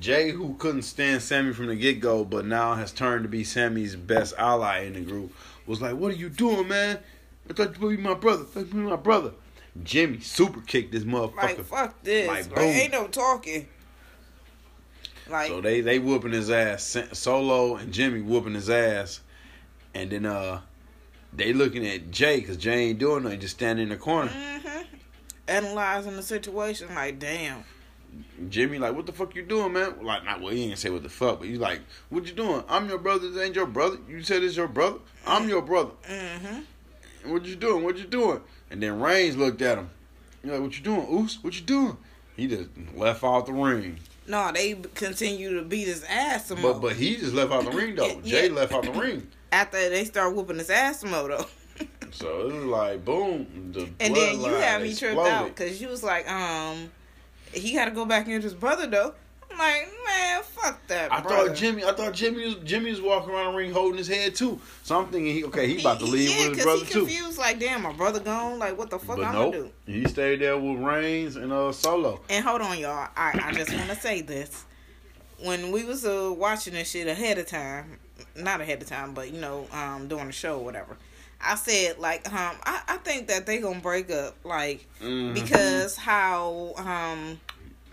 Jey, who couldn't stand Sami from the get go, but now has turned to be Sami's best ally in the group, was like, "What are you doing, man? I thought you be my brother. I thought you be my brother." Jimmy super kicked this motherfucker. Like fuck this. Like, Like, boom. ain't no talking. Like So they they whooping his ass. Solo and Jimmy whooping his ass, and then uh, they looking at Jey because Jey ain't doing nothing, just standing in the corner. hmm analyzing the situation. Like damn. Jimmy like, what the fuck you doing, man? Like, not well, he ain't say what the fuck, but he's like, what you doing? I'm your brother. This ain't your brother. You said it's your brother. I'm your brother. hmm What you doing? What you doing? And then Reigns looked at him. He's like, what you doing, Oos? What you doing? He just left out the ring. No, they continue to beat his ass some more. But but he just left out the ring though. Yeah. Jey left out the ring. After they start whooping his ass some more though. So it was like boom. The and then you had me tripped out because you was like, um, he got to go back and his brother though. Like, man, fuck that. Bro. I brother. thought Jimmy. I thought Jimmy was Jimmy was walking around the ring holding his head too. So I'm thinking, he, okay, he about to leave yeah, with his brother he too. confused. Like, damn, my brother gone. Like, what the fuck But I'm nope, gonna do? he stayed there with Reigns and uh Solo. And hold on, y'all. I, I just want to say this. When we was uh, watching this shit ahead of time, not ahead of time, but you know, um, doing the show or whatever, I said like, um, I, I think that they gonna break up, like, Mhm. because how, um,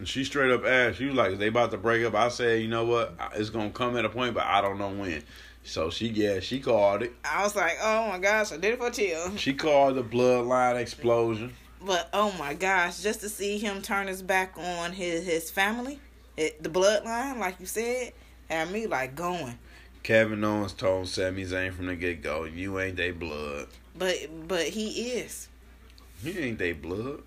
And she straight up asked, she was like, they about to break up. I said, you know what? It's gonna come at a point, but I don't know when. So she yeah, she called it. I was like, oh my gosh, I did it for chill. She called the bloodline explosion. But oh my gosh, just to see him turn his back on his his family, it, the bloodline, like you said, had me like going. Kevin Owens told Sami Zayn from the get go, "You ain't they blood. But but he is. He ain't they blood."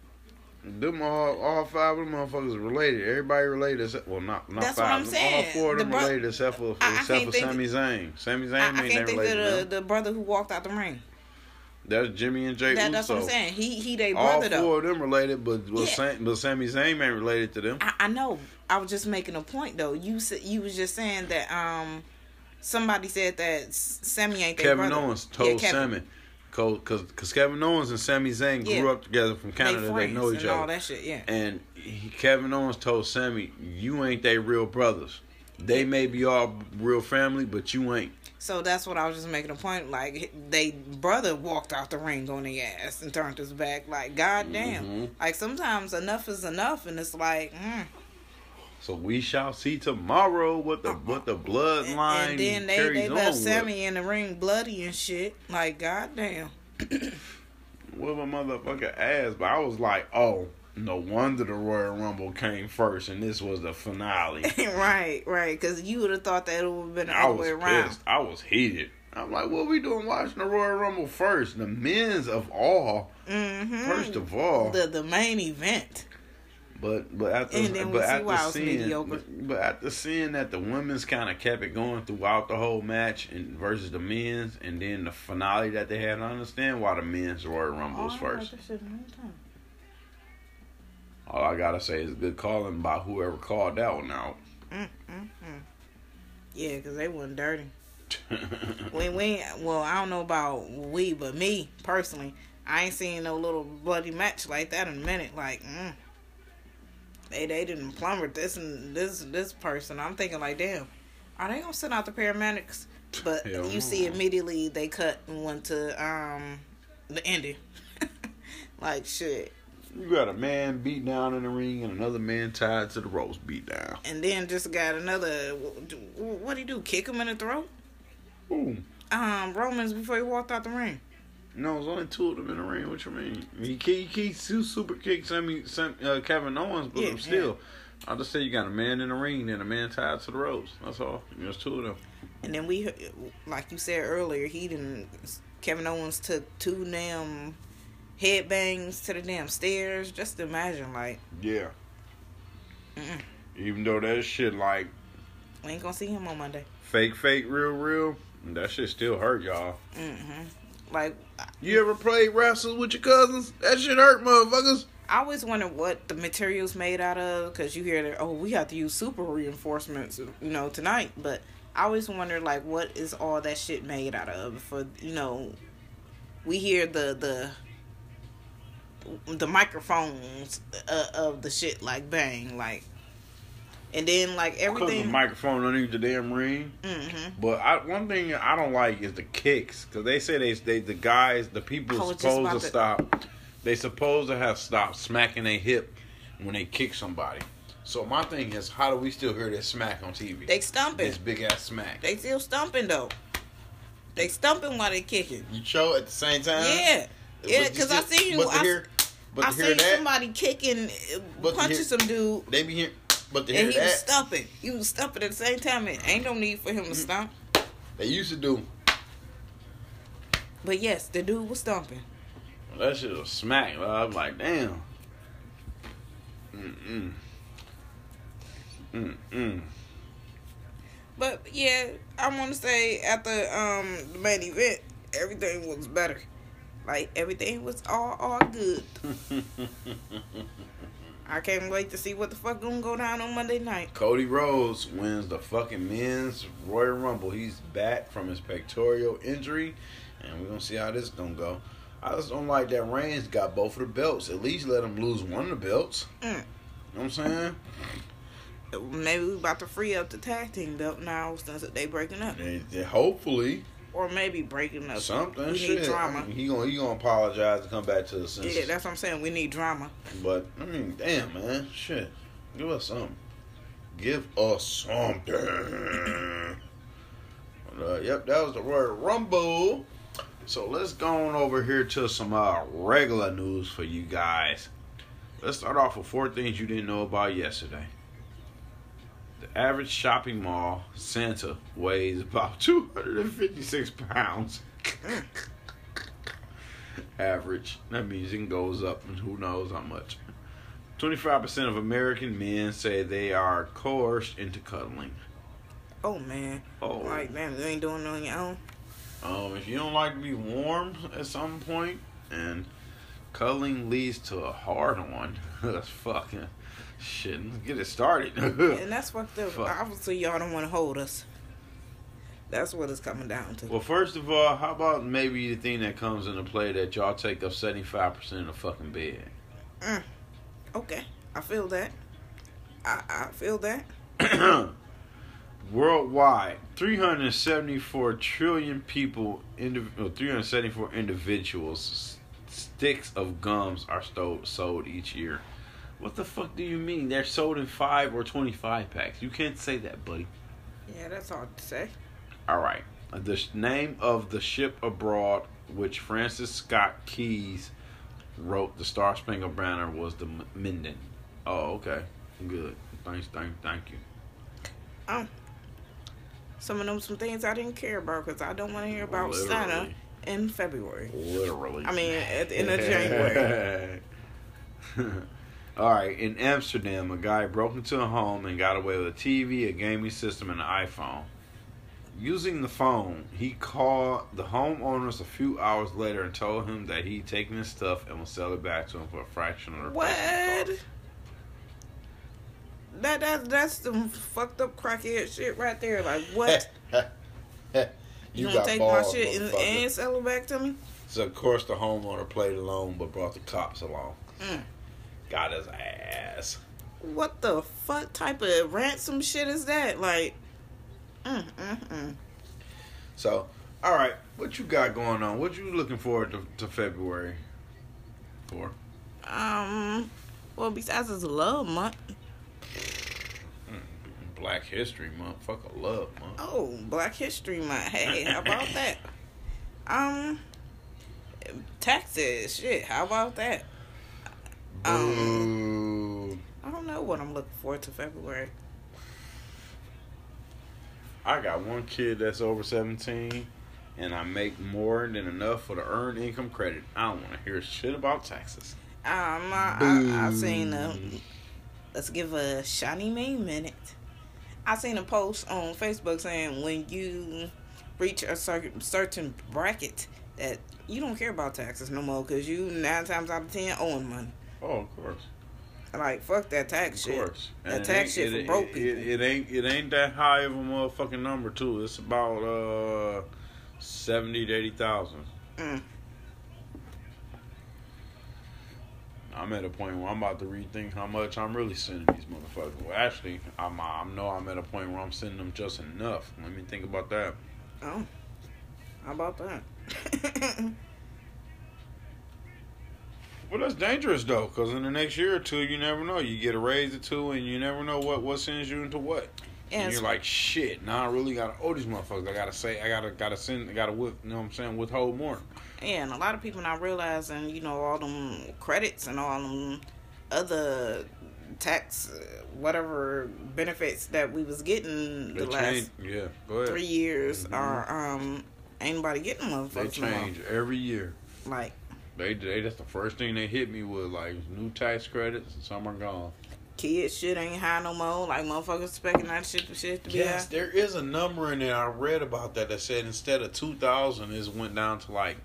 Them all, all five of them motherfuckers related. Everybody related. Except, well, not not That's what five. I'm Them- saying. All four of The them bro- related except for I- I except for Sami Zayn. Sami Zayn I, I ain't can't think of related. the, the brother who walked out the ring. That's Jimmy and Jey That, Uso. that's what I'm saying. He he they All brother four though. of them related, but but, Yeah. Sam, but Sami Zayn ain't related to them. I, I know. I was just making a point though. You said you was just saying that um somebody said that Sami ain't their Kevin brother. Owens Yeah, told Kevin. Sami, because because Kevin Owens and Sami Zayn grew Yeah. up together from Canada. They, friends know each and all that shit. Yeah. And he, Kevin Owens told Sami, "You ain't they real brothers. They may be all real family, but you ain't." So that's what I was just making a point. Like they brother walked out the ring on their ass and turned his back. Like goddamn. Mhm. Like sometimes enough is enough, and it's like, mm. So we shall see tomorrow what the what the bloodline and then they they left with. Sami in the ring bloody and shit. Like goddamn. with my motherfucking ass. But I was like, oh, no wonder the Royal Rumble came first, and this was the finale. right, right. Because you would have thought that it would have been the other way around. pissed. I was heated. I'm like, what we doing watching the Royal Rumble first? The men's of all, Mm-hmm. first of all. the the main event. But but after And then we but see after why seeing mediocre. but, after seeing that the women's kind of kept it going throughout the whole match and versus the men's, and then the finale that they had, I understand why the men's Royal Rumble was Oh, first. like that shit a long time. All I gotta say is good calling by whoever called that one out. Mm, mm, mm. Yeah, because they wasn't dirty. We we well, I don't know about we, but me personally, I ain't seen no little bloody match like that in a minute. Like, mm. They they didn't plumber this and this this person. I'm thinking like, damn, are they gonna send out the paramedics? But Hell you see, immediately they cut and went to um the ending. like shit, You got a man beat down in the ring and another man tied to the ropes beat down. and then just got another. What do he do? Kick him in the throat? Ooh. Um, Romans before he walked out the ring. No, there's only two of them in the ring. What you mean? He he, he su- super kicked Sami, Sam, uh, Kevin Owens, but Yeah, I'm still, I just say you got a man in the ring and a man tied to the ropes. That's all. There's two of them. And then we, like you said earlier, he didn't. Kevin Owens took two damn headbangs to the damn stairs. Just imagine, like, Yeah. Mm-mm. Even though that shit like we ain't gonna see him on Monday. fake, fake, real, real, that shit still hurt y'all. hmm Like, You ever played wrestles with your cousins? That shit hurt, motherfuckers. I always wonder what the material's made out of because you hear that, oh, we have to use super reinforcements, you know, tonight. But I always wonder, like, what is all that shit made out of? For you know, we hear the the the microphones uh, of the shit like bang like, and then like Because the everything. microphone underneath the damn ring. hmm But I, one thing I don't like is the kicks because they say they, they the guys the people I supposed to to- stop. They supposed to have stopped smacking their hip when they kick somebody. So my thing is, how do we still hear that smack on TV? They stumping. this big ass smack. They still stumping though. They stumping while they kicking. you show at the same time. Yeah, yeah. Because I still- seen you. But to I, hear, but I to hear seen that, somebody kicking, But to punching hear- some dude, they be here. But and he was that, stumping. He was stumping at the same time. And ain't no need for him to stump. they used to do. But yes, the dude was stumping. That shit was smack. I'm like, damn. Mm mm. Mm mm. But yeah, I want to say at the um the main event, everything was better. Like everything was all all good. I can't wait to see what the fuck gonna go down on Monday night. Cody Rhodes wins the fucking men's Royal Rumble. He's back from his pectoral injury, and we're gonna see how this gonna go. I just don't like that Reigns got both of the belts. At least let him lose one of the belts. Mm. You know what I'm saying? Maybe we about to free up the tag team belt now since they breaking up, They, they- hopefully or maybe breaking up. something. We shit. need drama. He gonna he gonna apologize and come back to the senses. Yeah, that's what I'm saying. We need drama. But I mean, damn man, shit. Give us something. Give us something. Uh, yep, that was the word Rumble. So let's go on over here to some uh, regular news for you guys. Let's start off with four things you didn't know about yesterday. Average shopping mall Santa weighs about 256 pounds. average. That means it goes up and who knows how much. 25% of American men say they are coerced into cuddling. Oh man. Oh. Like man, you ain't doing it on your own. Um, if you don't like to be warm at some point, and cuddling leads to a hard one, that's fucking shit. Let's get it started. And that's fucked up. Fuck. Obviously y'all don't want to hold us. That's what it's coming down to. well, first of all, how about maybe the thing that comes into play that y'all take up seventy five percent of the fucking bed? Mm. Okay. I feel that. I, I feel that. Worldwide, 374 trillion people, indiv- 374 individuals, s- sticks of gums are stole, sold each year. What the fuck do you mean? They're sold in 5 or 25 packs. You can't say that, buddy. Yeah, that's hard to say. All right. The name of the ship abroad, which Francis Scott Keys wrote the Star Spangled Banner, was the Minden. Oh, okay. Good. Thanks, thank, thank you. Um, some of them some things I didn't care about because I don't want to hear about Literally. Santa in February. Literally. I mean, at the end of January. All right, in Amsterdam, a guy broke into a home and got away with a TV, a gaming system, and an iPhone. Using the phone, he called the homeowners a few hours later and told him that he'd taken his stuff and would sell it back to him for a fraction of the price. What? cost. That that that's some fucked up crackhead shit right there. Like what? you, gonna take balls, my shit and, and sell it back to me? So of course the homeowner played along, but brought the cops along. Mm. Got his ass. What the fuck type of ransom shit is that? Like, mm, mm, mm. So, all right, what you got going on? What you looking forward to, to February for? um, well, besides it's love month. Black History Month. Fuck a love month. Oh, Black History Month. Hey, how about that? Um, taxes. Shit, how about that? Um, I don't know what I'm looking forward to February. I got one kid that's over 17, and I make more than enough for the earned income credit. I don't want to hear shit about taxes. Um, I, I, I seen a. Let's give a shiny Mae minute. I seen a post on Facebook saying when you reach a certain certain bracket that you don't care about taxes no more because you nine times out of ten owing money. Oh, of course. Like fuck that tax Of shit. course. That And it tax shit it- for broke it- people. It, it ain't it ain't that high of a motherfucking number too. It's about uh seventy to eighty thousand. Mm. I'm at a point where I'm about to rethink how much I'm really sending these motherfuckers. Well, actually, I'm I know I'm at a point where I'm sending them just enough. Let me think about that. Oh, how about that? Well, that's dangerous though, because in the next year or two, you never know. You get a raise or two, and you never know what what sends you into what. Yeah, and you're like, shit. Now I really gotta owe these motherfuckers. I gotta say, I gotta gotta send, I gotta with, you know what I'm saying, withhold more. Yeah, and a lot of people not realizing, you know, all them credits and all them other tax, uh, whatever benefits that we was getting the They last change, yeah. Go ahead. three years Mhm. are um ain't nobody getting They motherfuckers more. change every year. Like They, they that's the first thing they hit me with, like new tax credits, and some are gone. kids shit ain't high no more. Like motherfuckers expecting that shit shit to be Yes, high. there is a number in there. I read about that that said instead of two thousand, it went down to like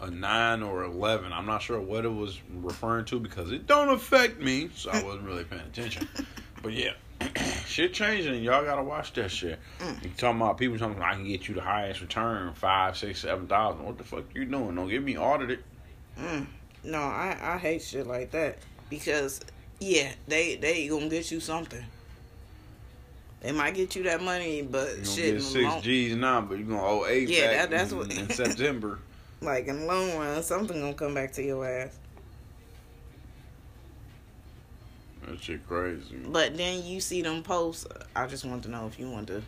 a nine or eleven. I'm not sure what it was referring to because it don't affect me, so I wasn't really paying attention. But yeah, shit changing, and y'all gotta watch that shit. Mm. You talking about people talking about I can get you the highest return, five, six, seven thousand. What the fuck you doing? Don't get me audited. Mm. No, I I hate shit like that because yeah, they they gonna get you something. They might get you that money, but You shit, get six long- G's now, but you gonna owe eight Yeah, back that- that's in, what- in September. like in the long run, something gonna come back to your ass. That shit crazy. But then you see them posts. I just want to know if you want to.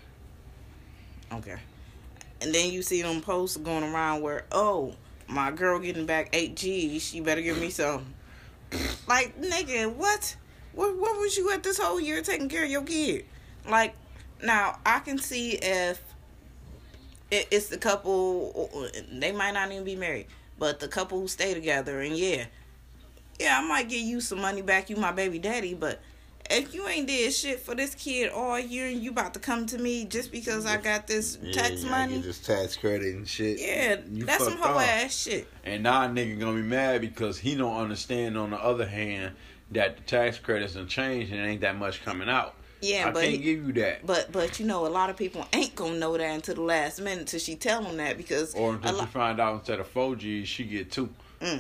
Okay. And then you see them posts going around where, oh, my girl getting back eight G's. She better give me some. like, nigga, what? What where was you at this whole year taking care of your kid? like now I can see if it, it's the couple uh, uh, they might not even be married, but the couple who stay together and yeah, yeah, I might give you some money back, you my baby daddy, but if you ain't did shit for this kid all year and you about to come to me just because I got this tax yeah, money, Get this tax credit and shit. yeah, You that's some fucked whole up. ass shit. And now a nigga gonna be mad because he don't understand. On the other hand, that the tax credits done changed and ain't that much coming out. Yeah, I but can't he- give you that. But but you know a lot of people ain't gonna know that until the last minute till she tell them that because Or a, until lo- you find out instead of four G's, she get two. a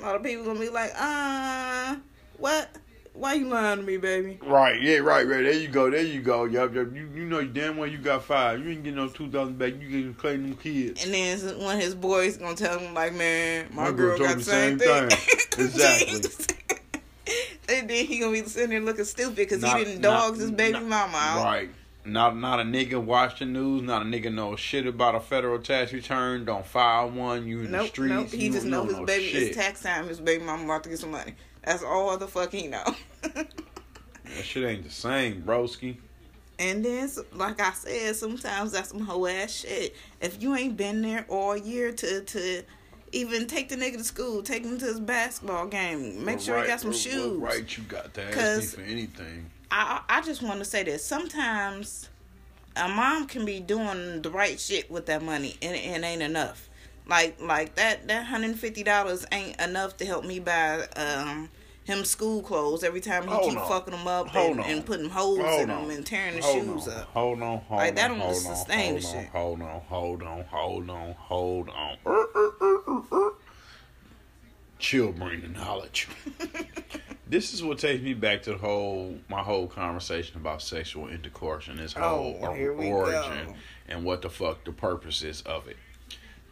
lot of people gonna be like, uh, what? Why you lying to me, baby? Right, yeah, right, right. There you go, there you go. Yup, yup. You, you know damn well you got five. You ain't getting no two thousand back. You can claim them kids. And then one of his boys gonna tell him like, man, my, My girl, girl got told the me same, the same thing. thing. Exactly. and then he gonna be sitting there looking stupid because he didn't not- dogs his baby not- mama out. Right. Not not a nigga watch the news. Not a nigga know shit about a federal tax return. Don't file one. You in the Nope, streets. nope. He you just know his no baby shit. it's tax time. His baby mama about to get some money. That's all the fuck he know. That shit ain't the same, broski. And then, like I said, sometimes that's some hoe ass shit. If you ain't been there all year to to even take the nigga to school, take him to his basketball game, make sure he got some shoes. Right, you got to ask me for anything. I I I just want to say this. Sometimes a mom can be doing the right shit with that money, and it ain't enough. Like like that that hundred and fifty dollars ain't enough to help me buy um him school clothes every time he Hold keep on. fucking them up and, and putting holes Hold in them and tearing the hold shoes on, up. Hold on, hold Like, that on, don't hold sustain on, the hold on, shit. hold on, hold on, hold on, hold on. Er, er, er. Chill, bring the knowledge. this is what takes me back to the whole my whole conversation about sexual intercourse and this whole Oh, here we origin go. and what the fuck the purpose is of it.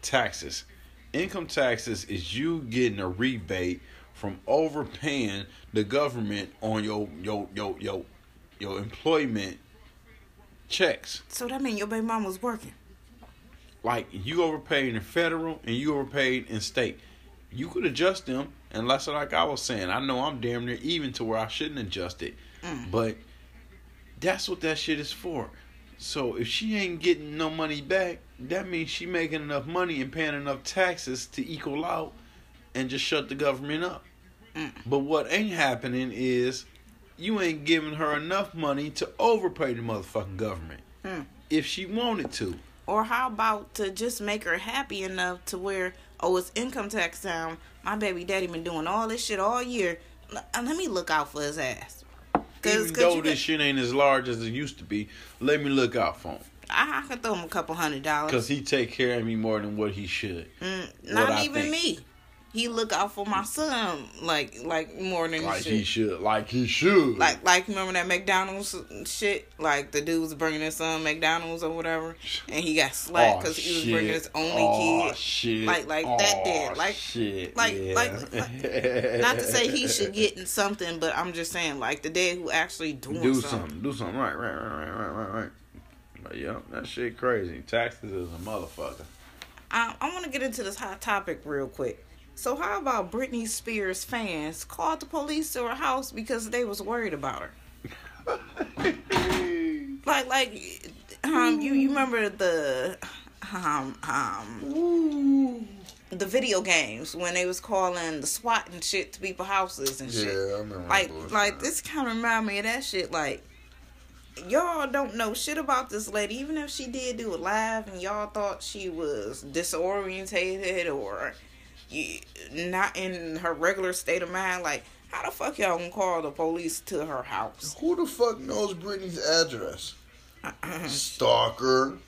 Taxes. Income taxes is you getting a rebate from overpaying the government on your your your your your employment checks. So that mean your baby mama was working. Like you overpaid in federal and you overpaid in state. You could adjust them, and that's like I was saying. I know I'm damn near even to where I shouldn't adjust it, mm. but that's what that shit is for. So if she ain't getting no money back, that means she making enough money and paying enough taxes to equal out and just shut the government up. But what ain't happening is you ain't giving her enough money to overpay the motherfucking government Mm. if she wanted to. Or how about to just make her happy enough to where, oh, it's income tax time. My baby daddy been doing all this shit all year. Uh, Let me look out for his ass. Even though this shit ain't as large as it used to be, let me look out for him. I, I can throw him a couple hundred dollars. Cause he take care of me more than what he should. Mm, not even think. me. He look out for my son like like more than Like he should. Like he should. Like like remember that McDonald's shit? Like the dude was bringing his son McDonald's or whatever, and he got slapped because he was bringing his only oh, kid. Shit. Like- like that oh, did. Like- shit. like- yeah. like- Not to say he should get in something, but I'm just saying like the dad who actually doing do something. something. Do something. Right. Right. Right. Right. Right. Right. Right. But yeah, that shit crazy. Taxes is a motherfucker. I, I want to get into this hot topic real quick. So how about Britney Spears fans called the police to her house because they was worried about her? Like like um you you remember the um um the video games when they was calling the SWAT and shit to people houses and shit. Yeah, I remember Like like this kind of remind me of that shit. Like y'all don't know shit about this lady, even if she did do it live and y'all thought she was disorientated or you, not in her regular state of mind. Like how the fuck y'all gonna call the police to her house? Who the fuck knows Britney's address? Uh-uh. Stalker.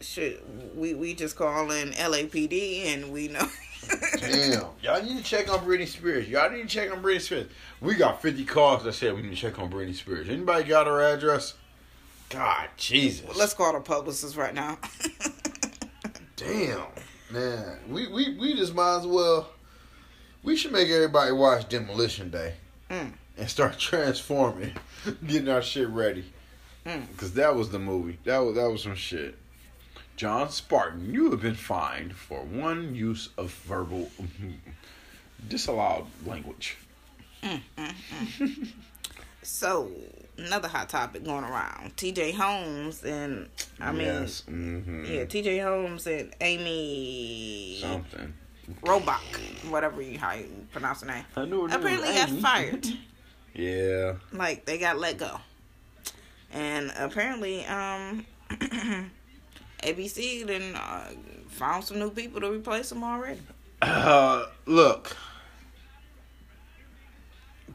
Shit, we we just call in LAPD and we know. Damn. Y'all need to check on Britney Spears. Y'all need to check on Britney Spears. We got 50 calls that said we need to check on Britney Spears. Anybody got her address? God, Jesus. Let's call the publicist right now. Damn. Man, we, we, we just might as well. We should make everybody watch Demolition Day Mm. and start transforming, getting our shit ready. Mm. Because that was the movie. That was that was some shit. John Spartan, you have been fined for one use of verbal disallowed language. So another hot topic going around. T.J. Holmes and I mean, yes. hmm yeah, T.J. Holmes and Amy Something. Robach, whatever you how you pronounce her name. I knew her Apparently got fired. Yeah. like they got let go, and apparently um. ABC then uh, found some new people to replace them already. Uh, look.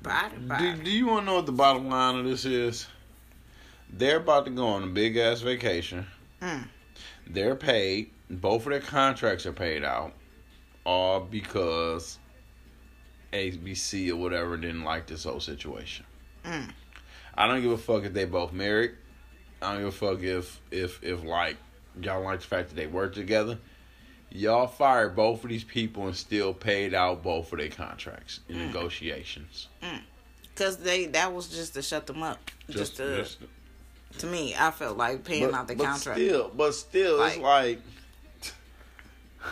Body, Do, do you want to know what the bottom line of this is? They're about to go on a big ass vacation. Mm. They're paid. Both of their contracts are paid out. All because ABC or whatever didn't like this whole situation. Mm. I don't give a fuck if they both married. I don't give a fuck if if if like y'all like the fact that they work together. Y'all fired both of these people and still paid out both of their contracts in negotiations. Cause they that was just to shut them up. Just, to to me, I felt like paying out the but contract. Still, but still, it's like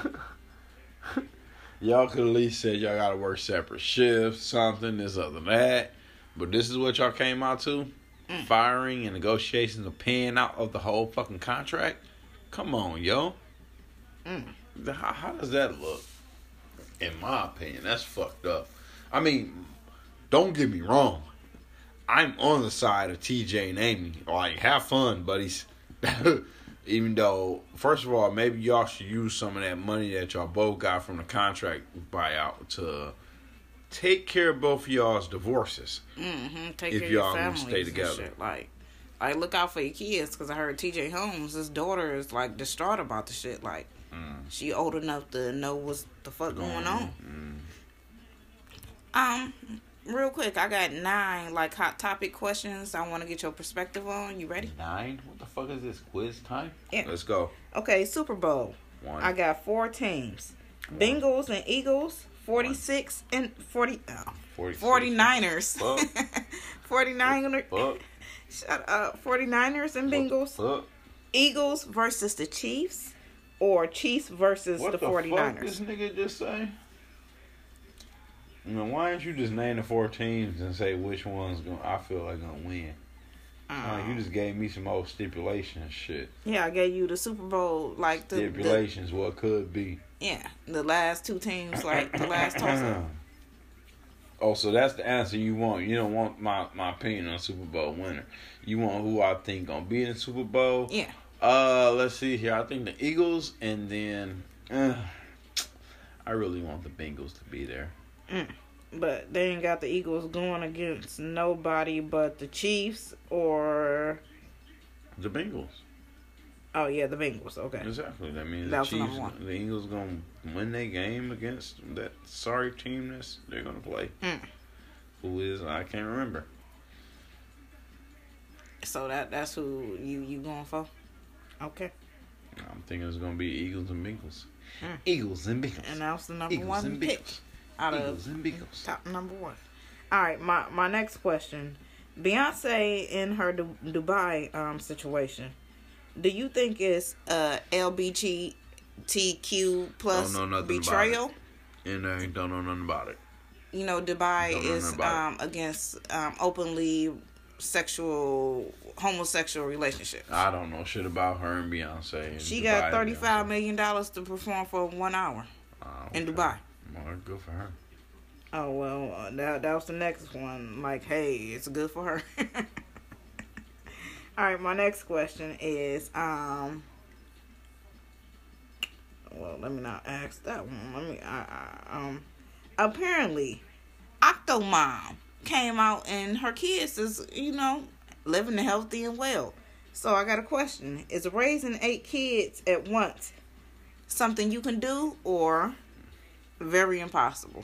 y'all could at least said y'all gotta work separate shifts, something, this other that. But this is what y'all came out to? Mm. Firing and negotiations of paying out of the whole fucking contract? Come on, yo. Mm. How, how does that look? In my opinion, that's fucked up. I mean, don't get me wrong. I'm on the side of TJ and Amy. Like, have fun, buddies. Even though, first of all, maybe y'all should use some of that money that y'all both got from the contract buyout to take care of both of y'all's divorces. Mm-hmm. Take If care y'all gonna families stay together. shit. Like, like look out for your kids. Cause I heard T.J. Holmes, his daughter is like distraught about the shit. Like, Mm. she old enough to know what's the fuck going on. Mm. Um, real quick, I got nine like hot topic questions. I want to get your perspective on. You ready? Nine? What the fuck is this? Quiz time? Yeah. Let's go. Okay, Super Bowl. One. I got four teams. Bengals and Eagles, 46 and 40 oh, 46. 49ers. Fuck. 49ers. Fuck. Shut up. 49ers and Bengals. Fuck. Eagles versus the Chiefs or Chiefs versus What the, the, 49ers. fuck this nigga just say? I mean, why don't you just name the four teams and say which one's going? I feel like gonna win. Like, uh-huh. you just gave me some old stipulations shit. yeah, I gave you the Super Bowl like the, the Stipulations, what could be. yeah, the last two teams like the last toss up. Oh, so that's the answer you want. You don't want my, my opinion on Super Bowl winner. You want who I think gonna be in the Super Bowl. Yeah. Uh, let's see here. I think the Eagles, and then uh, I really want the Bengals to be there. But they ain't got the Eagles going against nobody but the Chiefs or The Bengals. oh yeah, the Bengals. Okay. Exactly. That means That the Chiefs, the Eagles gonna win their game against that sorry team that's they're gonna play. Mm. Who is I can't remember. So that that's who you you going for? Okay. I'm thinking it's gonna be Eagles and Bengals. Mm. Eagles and Bengals. And that's the number Eagles one and pick Bengals. out of Eagles and Bengals. top number one. All right, my my next question: Beyonce in her Du- Dubai um situation, do you think it's uh LBGTQ plus betrayal? And I don't know nothing about it. You know, Dubai is um against um openly sexual homosexual relationships. I don't know shit about her and Beyonce. and She Dubai got thirty five million dollars to perform for one hour Oh, in. Dubai. Well, good for her. Oh well, uh, that that was the next one. Like, hey, it's good for her. All right, my next question is, um, well, let me not ask that one. Let me, I, I, um, apparently, Octomom came out and her kids is, you know, living healthy and well. So I got a question: Is raising eight kids at once something you can do, or very impossible?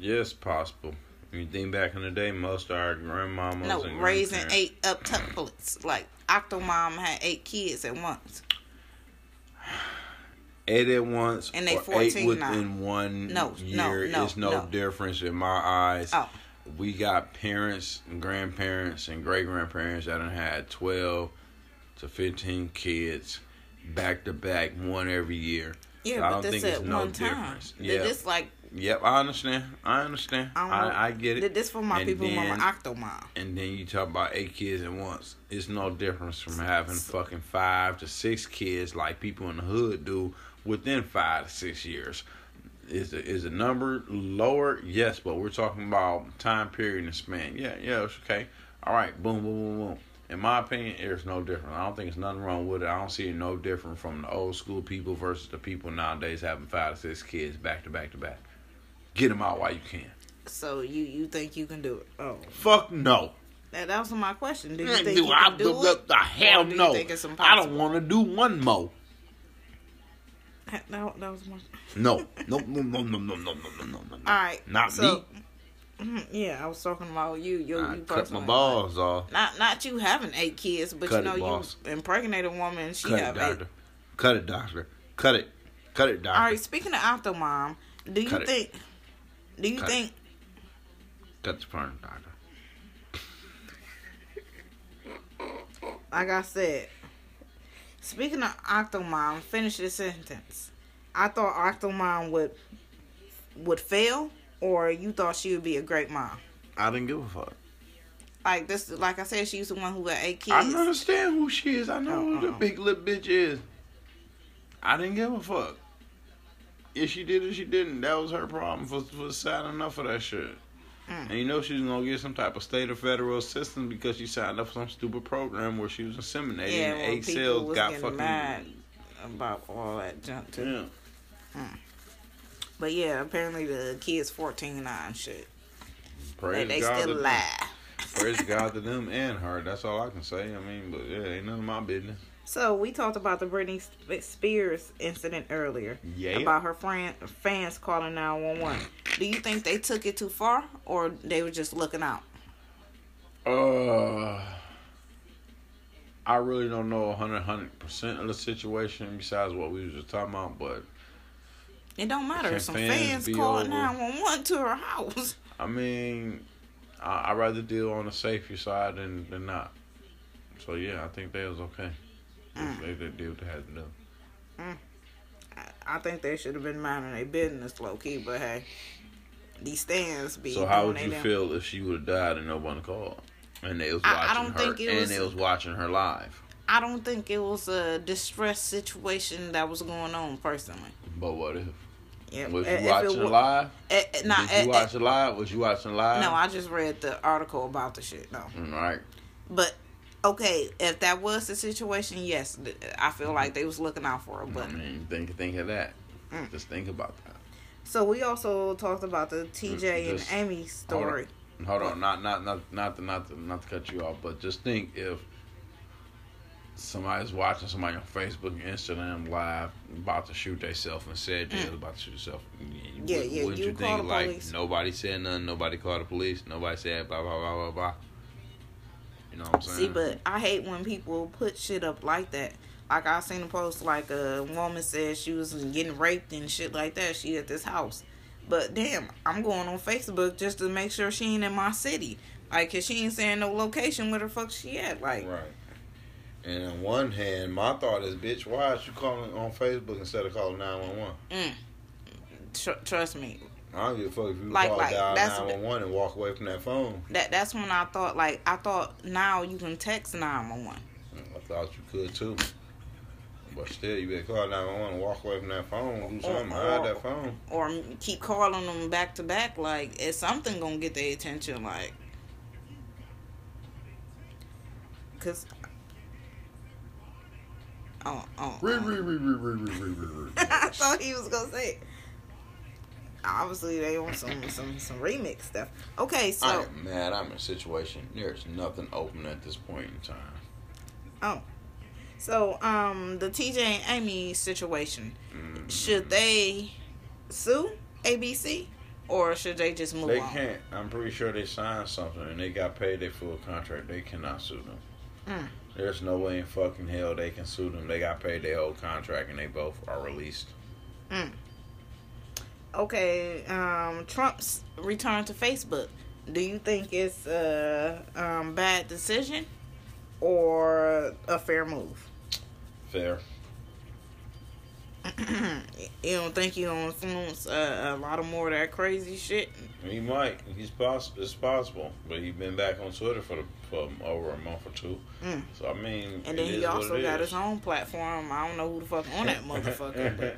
Yes, possible. When you think back in the day, most of our grandmamas No, raising eight octuplets. Like Octomom had eight kids at once. eight at once And they or 14 eight now. within one No, no, year no, is no, no. difference in my eyes. Oh. We got parents and grandparents and great grandparents that done had twelve to fifteen kids back to back, one every year. Yeah, I but don't this think it's no one time. difference. Yeah. This like Yep, I understand. I understand. I. I, I get it. Th- This for my And people then- on Octomom. And then you talk about eight kids at once. It's no difference from having fucking five to six kids like people in the hood do within five to six years. Is the, is the number lower? Yes, but we're talking about time period and span. Yeah, yeah, it's okay. All right, boom, boom, boom, boom. In my opinion, there's no different. I don't think there's nothing wrong with it. I don't see it no different from the old school people versus the people nowadays having five to six kids back to back to back. Get them out while you can. So you you think you can do it? Oh, Fuck no. that, that was my question. Do you think dude, you I- can do it? the hell do no. I don't want to do one more. That, that was my. No, no, no, no, no, no, no, no, no, no, no. All right. Not so, me. Mhm, Yeah, I was talking about you. You, I you cut my balls off. Not not you having eight kids, but Cut you it, know boss. you impregnate a woman. She Cut it, have eight. Cut it, doctor. Cut it. Cut it, doctor. All right. Speaking of Octomom, do you Cut it. think? Do you Cut it. think? Cut the sperm, doctor. Like I said, speaking of Octomom, finish this sentence. I thought Octomom would would fail, or you thought she would be a great mom. I didn't give a fuck. Like this, like I said, she's the one who had eight kids. I don't understand who she is. I know who the Uh-uh. big lip bitch is. I didn't give a fuck. If she did or she didn't, that was her problem for, for signing enough for that shit. Mm. And you know she's gonna get some type of state or federal assistance because she signed up for some stupid program where she was inseminated Yeah, and eight cells got fucking mad about all that junk too. Yeah. But yeah, apparently the kid's fourteen now and shit. Praise And they God still to- alive. Praise God to them and her. That's all I can say. I mean, but yeah, ain't none of my business. So we talked about the Britney Spears incident earlier. Yeah. About her friend fans calling nine one one. Do you think they took it too far, or they were just looking out? Uh, I really don't know 100 percent of the situation besides what we was just talking about, but It don't matter. Can Some fans fans called nine one one to her house. I mean, I, I'd rather deal on the safer side than, than not. So yeah, I think they was okay. Mm. They, they did what they had to do. I think they should have been minding their business low key, but hey, these stands be. So how would you damn- feel if she would have died and no one called? And they was I- I watching don't her, think it and was- they was watching her live. I don't think it was a distress situation that was going on personally. But what if? Was you it watching wa- live? eh, eh, nah, Did eh, you eh, watch it live? Was you watching live? No, I just read the article about the shit. No, All right. but okay, if that was the situation, yes, I feel like they was looking out for her. But I mean, think think of that. Mm. Just think about that. so we also talked about the TJ and Amy story. Hold on, not not not not to not to not to cut you off, but just think if somebody's watching somebody on Facebook and Instagram live about to shoot themselves and said they was about to shoot themselves. Mm. Yeah, yeah, Wouldn't you you, think like police. nobody said nothing, nobody called the police, nobody said blah blah blah blah blah. You know what I'm saying? See, but I hate when people put shit up like that. Like I seen a post like a woman said she was getting raped and shit like that. She at this house, but damn, I'm going on Facebook just to make sure she ain't in my city. Like, cause she ain't saying no location where the fuck she at. Like, Right. And on one hand, my thought is, bitch, why is you calling on Facebook instead of calling nine one one? mm, tr- trust me, I don't give a fuck if you Like- call like, dial nine one one and walk away from that phone. that that's when I thought like I thought now you can text nine one one. I thought you could too. But still, you better call 911 and walk away from that phone. Do something. Or- Hide that phone. or keep calling them back to back. Like, is something gonna get their attention? Like, cause. Oh, oh, Re, oh. re, re, re, re, re, re, re, re. I thought he was gonna say. It. Obviously, they want some some some remix stuff. Okay, so I am mad. I'm in a situation. There's nothing open at this point in time. oh, so um, the TJ and Amy situation. Mm, Should they sue ABC or should they just move They on? can't. I'm pretty sure they signed something and they got paid their full contract. They cannot sue them. Mm. There's no way in fucking hell they can sue them. They got paid their whole contract and they both are released. Okay, um, Trump's return to Facebook. Do you think it's a um, bad decision or a fair move? Fair. you don't think he'll influence uh, a lot of more of that crazy shit? He might. He's possible. It's possible, but he's been back on Twitter for the, for over a month or two. Mm. So I mean, And then he also got is. his own platform. I don't know who the fuck on that motherfucker. But,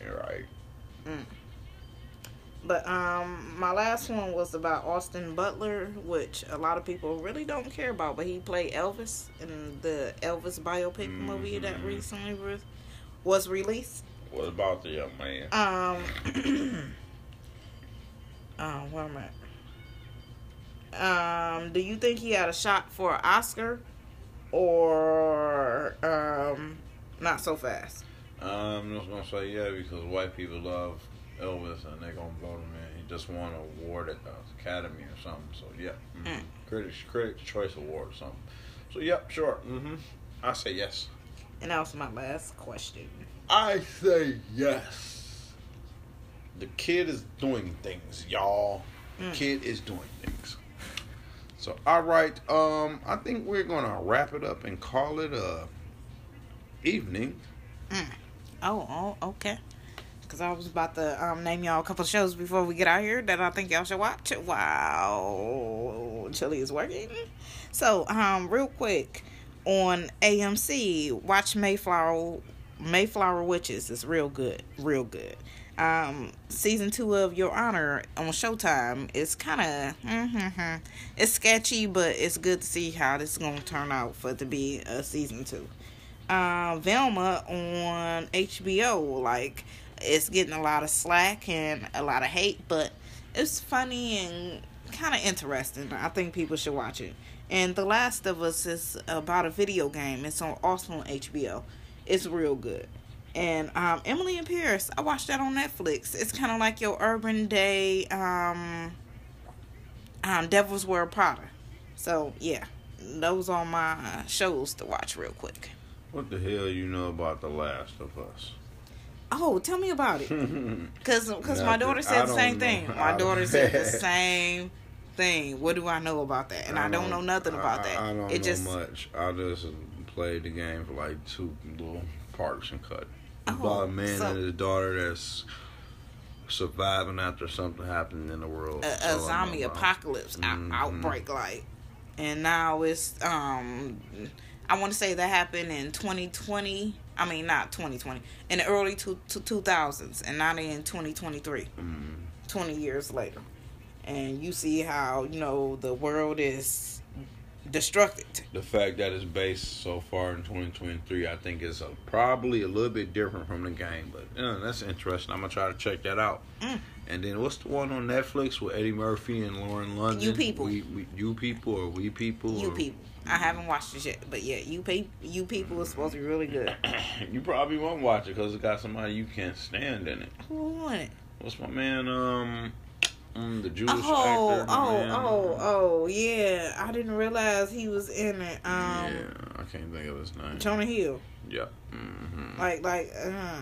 You're right. but um, my last one was about Austin Butler, which a lot of people really don't care about. But he played Elvis in the Elvis biopic movie that Mhm. recently was was released. What about the young man? Um, um, where am I? Um, do you think he had a shot for an Oscar, or um, not so fast? Um, I'm just gonna say yeah because white people love Elvis and they're gonna vote him in. He just won an award at the Academy or something. So yeah, mm. Mm. Critics Critics Choice Award or something. So yep, sure. Mm-hmm. I say yes. And that was my last question. I say yes. The kid is doing things, y'all. The Mm. kid is doing things. So all right, um, I think we're gonna wrap it up and call it a evening. Oh, oh, okay. Because I was about to um, name y'all a couple shows before we get out here that I think y'all should watch. Wow, Chili is working. So, um, real quick on AMC, watch Mayflower Mayflower Witches. It's real good, real good. Um, season two of Your Honor on Showtime is kind of it's sketchy, but it's good to see how this is gonna turn out for it to be a season two uh, Velma on HBO. Like, it's getting a lot of slack and a lot of hate, but it's funny and kind of interesting. I think people should watch it. And The Last of Us is about a video game. It's on also on HBO. It's real good. And um, Emily in Paris, I watched that on Netflix. It's kind of like your Urban Day um, um, Devil's Wear Prada. So yeah, those are my shows to watch real quick. What the hell you know about The Last of Us? Oh, tell me about it. Cause, cause my daughter said the same know. thing. My daughter said the same thing. What do I know about that? And I, don't, know nothing about that. I, I don't it know just much. I just played the game for like two little parts and cut. Oh, about a man so- and his daughter that's surviving after something happened in the world. a, a all I know zombie apocalypse Mhm. outbreak like, and now it's um, I want to say that happened in 2020. I mean, not 2020, in the early two, two, 2000s, and not in 2023. Mm. 20 years later. And you see how, you know, the world is destructed. The fact that it's based so far in 2023, I think is a, probably a little bit different from the game, but yeah, that's interesting. I'm gonna try to check that out. Mm. And then what's the one on Netflix with Eddie Murphy and Lauren London? You People. We, we, you people or we people? You or- people. I haven't watched it yet, but yeah, you pe- you people is supposed to be really good. you probably won't watch it because it got somebody you can't stand in it. Who won it? What's my man? Um, mm, the Jewish Oh, actor. oh, man. oh, oh, yeah. I didn't realize he was in it. Um, yeah, I can't think of his name. Jonah Hill. Yeah. hmm Like, like, uh,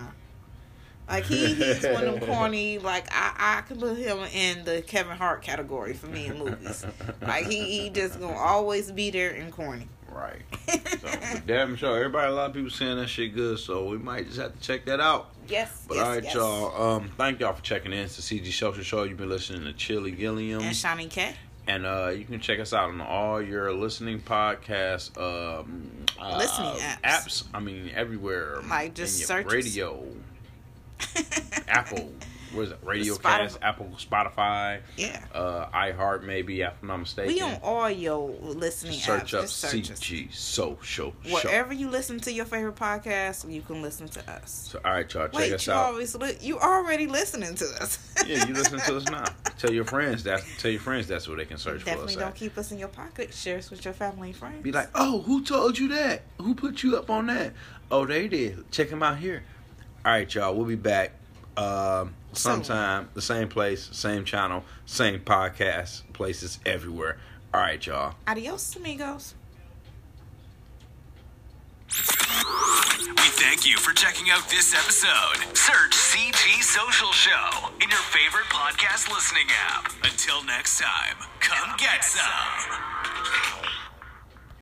like he, he's one of them corny. Like I, I can put him in the Kevin Hart category for me in movies. Like he, he just gonna always be there and corny. Right. So, damn sure, everybody, a lot of people saying that shit good, so we might just have to check that out. yes, But yes, all right, yes. y'all. Um, thank y'all for checking in. It's the CG Social Show. You've been listening to Chili Gilliam, And Shawnee K. and uh, you can check us out on all your listening podcast um, uh, Listening apps. I mean, everywhere. Like, just search radio, Apple. What is it? Radio. Cast, Apple, Spotify, yeah. uh, iHeart, maybe if I'm not mistaken. We on all your listening search apps. up Just search us. CG Social Show. Wherever you listen to your favorite podcast, you can listen to us. So, all right, y'all, check Wait, us you out. always li- you already listening to us. yeah, you listen to us now. Tell your friends that. Tell your friends that's where they can search Definitely for don't us. At. keep us in your pocket. Share us with your family and friends. Be like, oh, who told you that? Who put you up on that? Oh, they did. Check them out here. All right, y'all. We'll be back um. Sometime. The same place, same channel, same podcast, places everywhere. All right, y'all. Adios, amigos. We thank you for checking out this episode. Search CG Social Show in your favorite podcast listening app. Until next time, come get some.